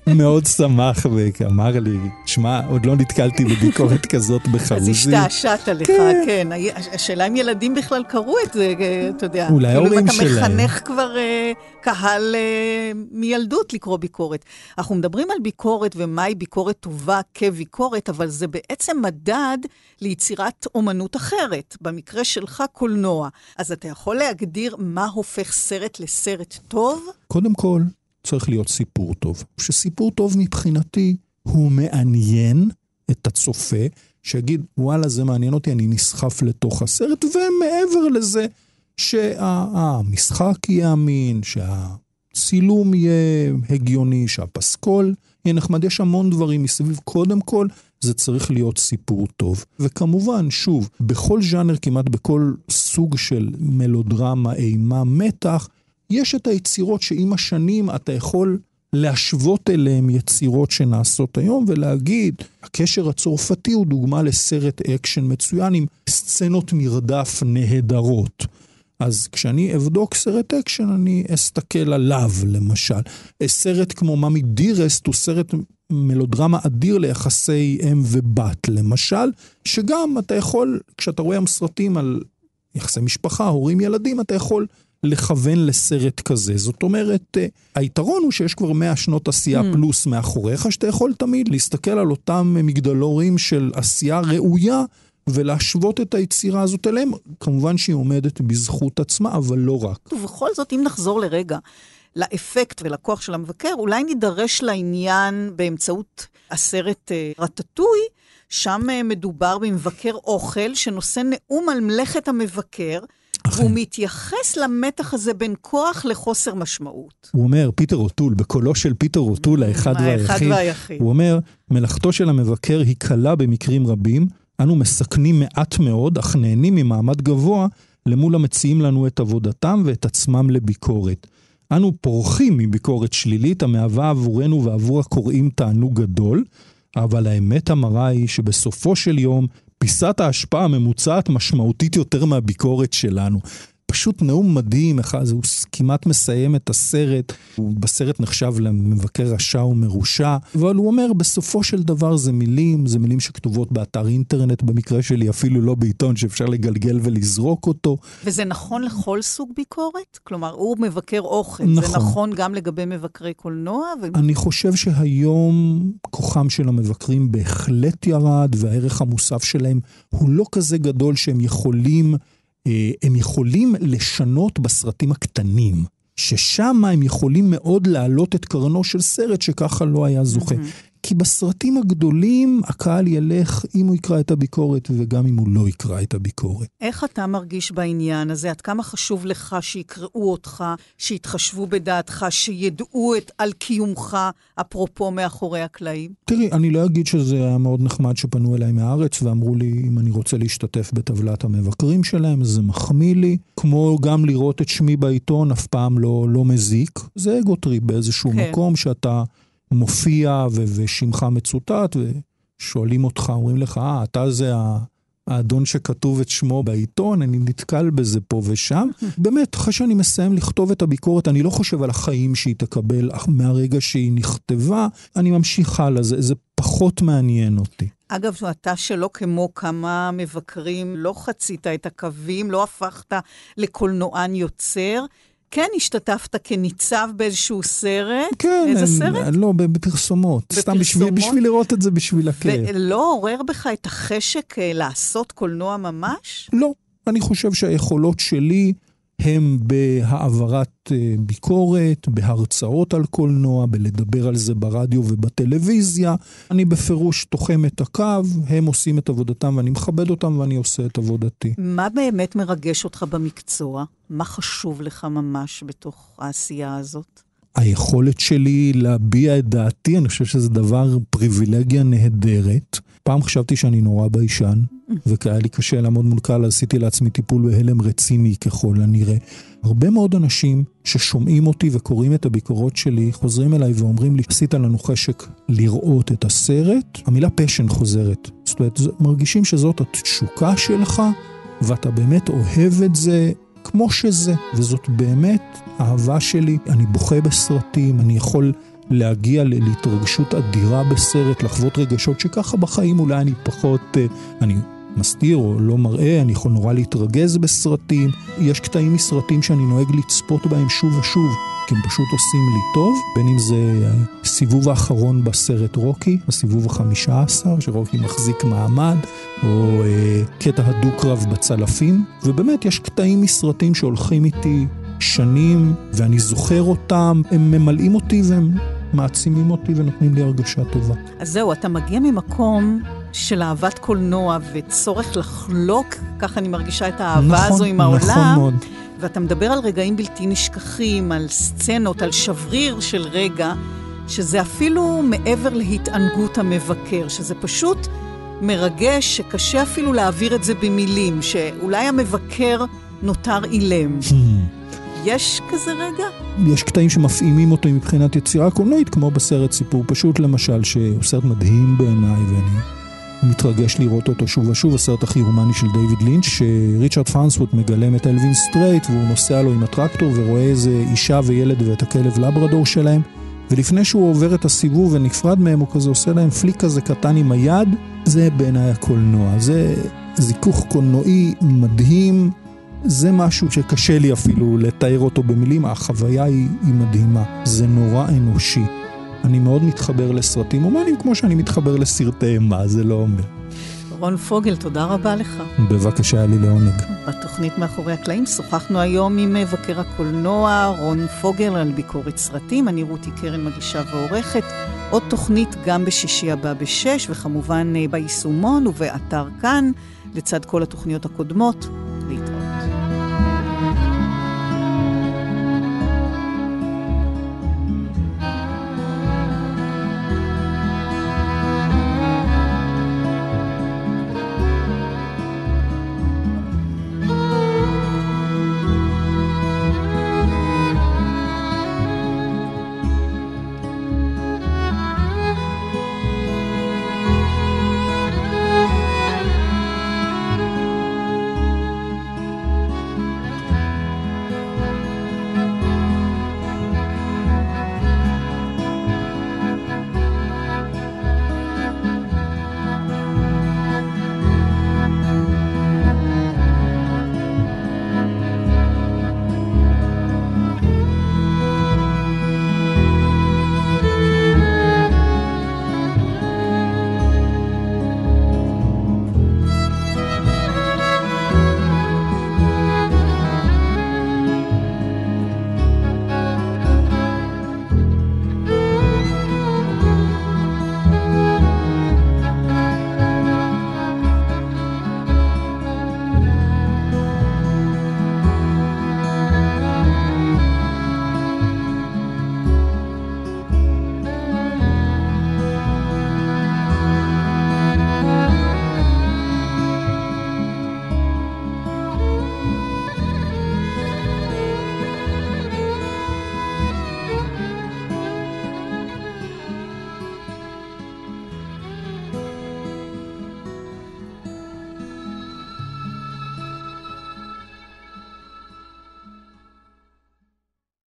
S3: מאוד שמח ואמר לי, שמע, עוד לא נתקלתי בביקורת כזאת בחרוזים.
S2: אז השתעשעת לך, כן. כן. השאלה אם ילדים בכלל קראו את זה, אתה יודע.
S3: אולי כאילו, ההורים
S2: שלהם. אם אתה מחנך כבר uh, קהל uh, מילדות לקרוא ביקורת. אנחנו מדברים על ביקורת ומהי ביקורת טובה כביקורת, אבל זה בעצם מדד ליצירת אומנות אחרת. במקרה שלך, קולנוע. אז אתה יכול להגדיר מה הופך סרט לסרט טוב?
S3: קודם כל, צריך להיות סיפור טוב. שסיפור טוב מבחינתי הוא מעניין את הצופה, שיגיד, וואלה, זה מעניין אותי, אני נסחף לתוך הסרט, ומעבר לזה, שהמשחק יהיה אמין, שהצילום יהיה הגיוני, שהפסקול יהיה נחמד. יש המון דברים מסביב. קודם כל, זה צריך להיות סיפור טוב. וכמובן, שוב, בכל ז'אנר, כמעט בכל סוג של מלודרמה, אימה, מתח, יש את היצירות שעם השנים אתה יכול להשוות אליהם יצירות שנעשות היום ולהגיד, הקשר הצרפתי הוא דוגמה לסרט אקשן מצוין עם סצנות מרדף נהדרות. אז כשאני אבדוק סרט אקשן, אני אסתכל עליו, למשל. סרט כמו Mommie Dearest הוא סרט מלודרמה אדיר ליחסי אם ובת, למשל, שגם אתה יכול, כשאתה רואה סרטים על יחסי משפחה, הורים, ילדים, אתה יכול לכוון לסרט כזה. זאת אומרת, אה, היתרון הוא שיש כבר 100 שנות עשייה mm. פלוס מאחוריך, שאתה יכול תמיד להסתכל על אותם מגדלורים של עשייה ראויה. ולהשוות את היצירה הזאת אליהם, כמובן שהיא עומדת בזכות עצמה, אבל לא רק.
S2: ובכל זאת, אם נחזור לרגע לאפקט ולכוח של המבקר, אולי נידרש לעניין באמצעות הסרט אה, רטטוי, שם אה, מדובר במבקר אוכל שנושא נאום על מלאכת המבקר. והוא מתייחס למתח הזה בין כוח לחוסר משמעות.
S3: הוא אומר, פיטר אוטול, בקולו של פיטר אוטול, האחד והיחיד, והיחיד, הוא אומר, מלאכתו של המבקר היא קלה במקרים רבים, אנו מסכנים מעט מאוד, אך נהנים ממעמד גבוה למול המציעים לנו את עבודתם ואת עצמם לביקורת. אנו פורחים מביקורת שלילית המהווה עבורנו ועבור הקוראים תענוג גדול, אבל האמת המרה היא שבסופו של יום פיסת ההשפעה הממוצעת משמעותית יותר מהביקורת שלנו. פשוט נאום מדהים, אחד, הוא כמעט מסיים את הסרט, הוא בסרט נחשב למבקר רשע ומרושע, אבל הוא אומר, בסופו של דבר זה מילים, זה מילים שכתובות באתר אינטרנט, במקרה שלי אפילו לא בעיתון שאפשר לגלגל ולזרוק אותו.
S2: וזה נכון לכל סוג ביקורת? כלומר, הוא מבקר אוכל, נכון. זה נכון גם לגבי מבקרי קולנוע? ו...
S3: אני חושב שהיום כוחם של המבקרים בהחלט ירד, והערך המוסף שלהם הוא לא כזה גדול שהם יכולים... אה, הם יכולים לשנות בסרטים הקטנים, ששם הם יכולים מאוד להעלות את קרנו של סרט שככה לא היה זוכה. כי בסרטים הגדולים הקהל ילך אם הוא יקרא את הביקורת וגם אם הוא לא יקרא את הביקורת.
S2: איך אתה מרגיש בעניין הזה? עד כמה חשוב לך שיקראו אותך, שיתחשבו בדעתך, שידעו את, על קיומך, אפרופו מאחורי הקלעים?
S3: תראי, אני לא אגיד שזה היה מאוד נחמד שפנו אליי מהארץ ואמרו לי אם אני רוצה להשתתף בטבלת המבקרים שלהם, זה מחמיא לי. כמו גם לראות את שמי בעיתון, אף פעם לא, לא מזיק. זה ego trip באיזשהו כן. מקום שאתה... מופיע ו- ושמך מצוטט, ושואלים אותך, אומרים לך, אה, אתה זה האדון שכתוב את שמו בעיתון, אני נתקל בזה פה ושם. באמת, אחרי שאני מסיים לכתוב את הביקורת, אני לא חושב על החיים שהיא תקבל מהרגע שהיא נכתבה, אני ממשיך הלאה, זה, זה פחות מעניין אותי.
S2: אגב, אתה שלא כמו כמה מבקרים, לא חצית את הקווים, לא הפכת לקולנוען יוצר. כן השתתפת כניצב באיזשהו סרט.
S3: כן.
S2: איזה סרט?
S3: לא, בפרסומות. בפרסומות? סתם בשביל, בשביל לראות את זה בשביל הכיף.
S2: ולא עורר בך את החשק אה, לעשות קולנוע ממש?
S3: לא. אני חושב שהיכולות שלי הם בהעברת אה, ביקורת, בהרצאות על קולנוע, בלדבר על זה ברדיו ובטלוויזיה. אני בפירוש תוחם את הקו, הם עושים את עבודתם ואני מכבד אותם ואני עושה את עבודתי.
S2: מה באמת מרגש אותך במקצוע? מה חשוב לך ממש בתוך העשייה הזאת?
S3: היכולת שלי להביע את דעתי, אני חושב שזה דבר, פריבילגיה נהדרת. פעם חשבתי שאני נורא ביישן, וכי היה לי קשה לעמוד מול קהל, עשיתי לעצמי טיפול בהלם רציני ככל הנראה. הרבה מאוד אנשים ששומעים אותי וקוראים את הביקורות שלי, חוזרים אליי ואומרים לי, עשית לנו חשק לראות את הסרט, המילה פשן חוזרת. זאת אומרת, מרגישים שזאת התשוקה שלך, ואתה באמת אוהב את זה כמו שזה, וזאת באמת אהבה שלי. אני בוכה בסרטים, אני יכול להגיע להתרגשות אדירה בסרט, לחוות רגשות שככה בחיים אולי אני פחות, אה, אני מסתיר או לא מראה, אני יכול נורא להתרגז בסרטים. יש קטעים מסרטים שאני נוהג לצפות בהם שוב ושוב, כי הם פשוט עושים לי טוב, בין אם זה הסיבוב האחרון בסרט רוקי, הסיבוב החמישה עשר, שרוקי מחזיק מעמד, או אה, קטע הדו-קרב בצלפים, ובאמת יש קטעים מסרטים שהולכים איתי שנים, ואני זוכר אותם, הם ממלאים אותי והם מעצימים אותי ונותנים לי הרגשה טובה.
S2: אז זהו, אתה מגיע ממקום של אהבת קולנוע וצורך לחלוק, ככה אני מרגישה את האהבה נכון, הזו עם העולם. נכון מאוד. ואתה מדבר על רגעים בלתי נשכחים, על סצנות, על שבריר של רגע, שזה אפילו מעבר להתענגות המבקר, שזה פשוט מרגש, שקשה אפילו להעביר את זה במילים, שאולי המבקר נותר אילם. יש כזה רגע?
S3: יש קטעים שמפעימים אותי מבחינת יצירה קולנועית, כמו בסרט סיפור פשוט למשל, שהוא סרט מדהים בעיניי, ואני מתרגש לראות אותו שוב ושוב, הסרט הכי הומני של דיוויד לינץ', שריצ'רד פרנסוורת' מגלם את אלווין סטרייט, והוא נוסע לו עם הטרקטור ורואה איזה אישה וילד ואת הכלב לברדור שלהם, ולפני שהוא עובר את הסיבוב ונפרד מהם, הוא כזה עושה להם פליק כזה קטן עם היד, זה בעיניי הקולנוע. זה זיכוך קולנועי מדהים. זה משהו שקשה לי אפילו לתאר אותו במילים, החוויה היא, היא מדהימה, זה נורא אנושי. אני מאוד מתחבר לסרטים הומניים כמו שאני מתחבר לסרטי אימה, זה לא אומר.
S2: רון פוגל, תודה רבה לך.
S3: בבקשה, היה לי לעונג.
S2: בתוכנית מאחורי הקלעים שוחחנו היום עם מבקר הקולנוע רון פוגל על ביקורת סרטים. אני רותי קרן מגישה ועורכת. עוד תוכנית גם בשישי הבא בשש, וכמובן ביישומון ובאתר כאן, לצד כל התוכניות הקודמות.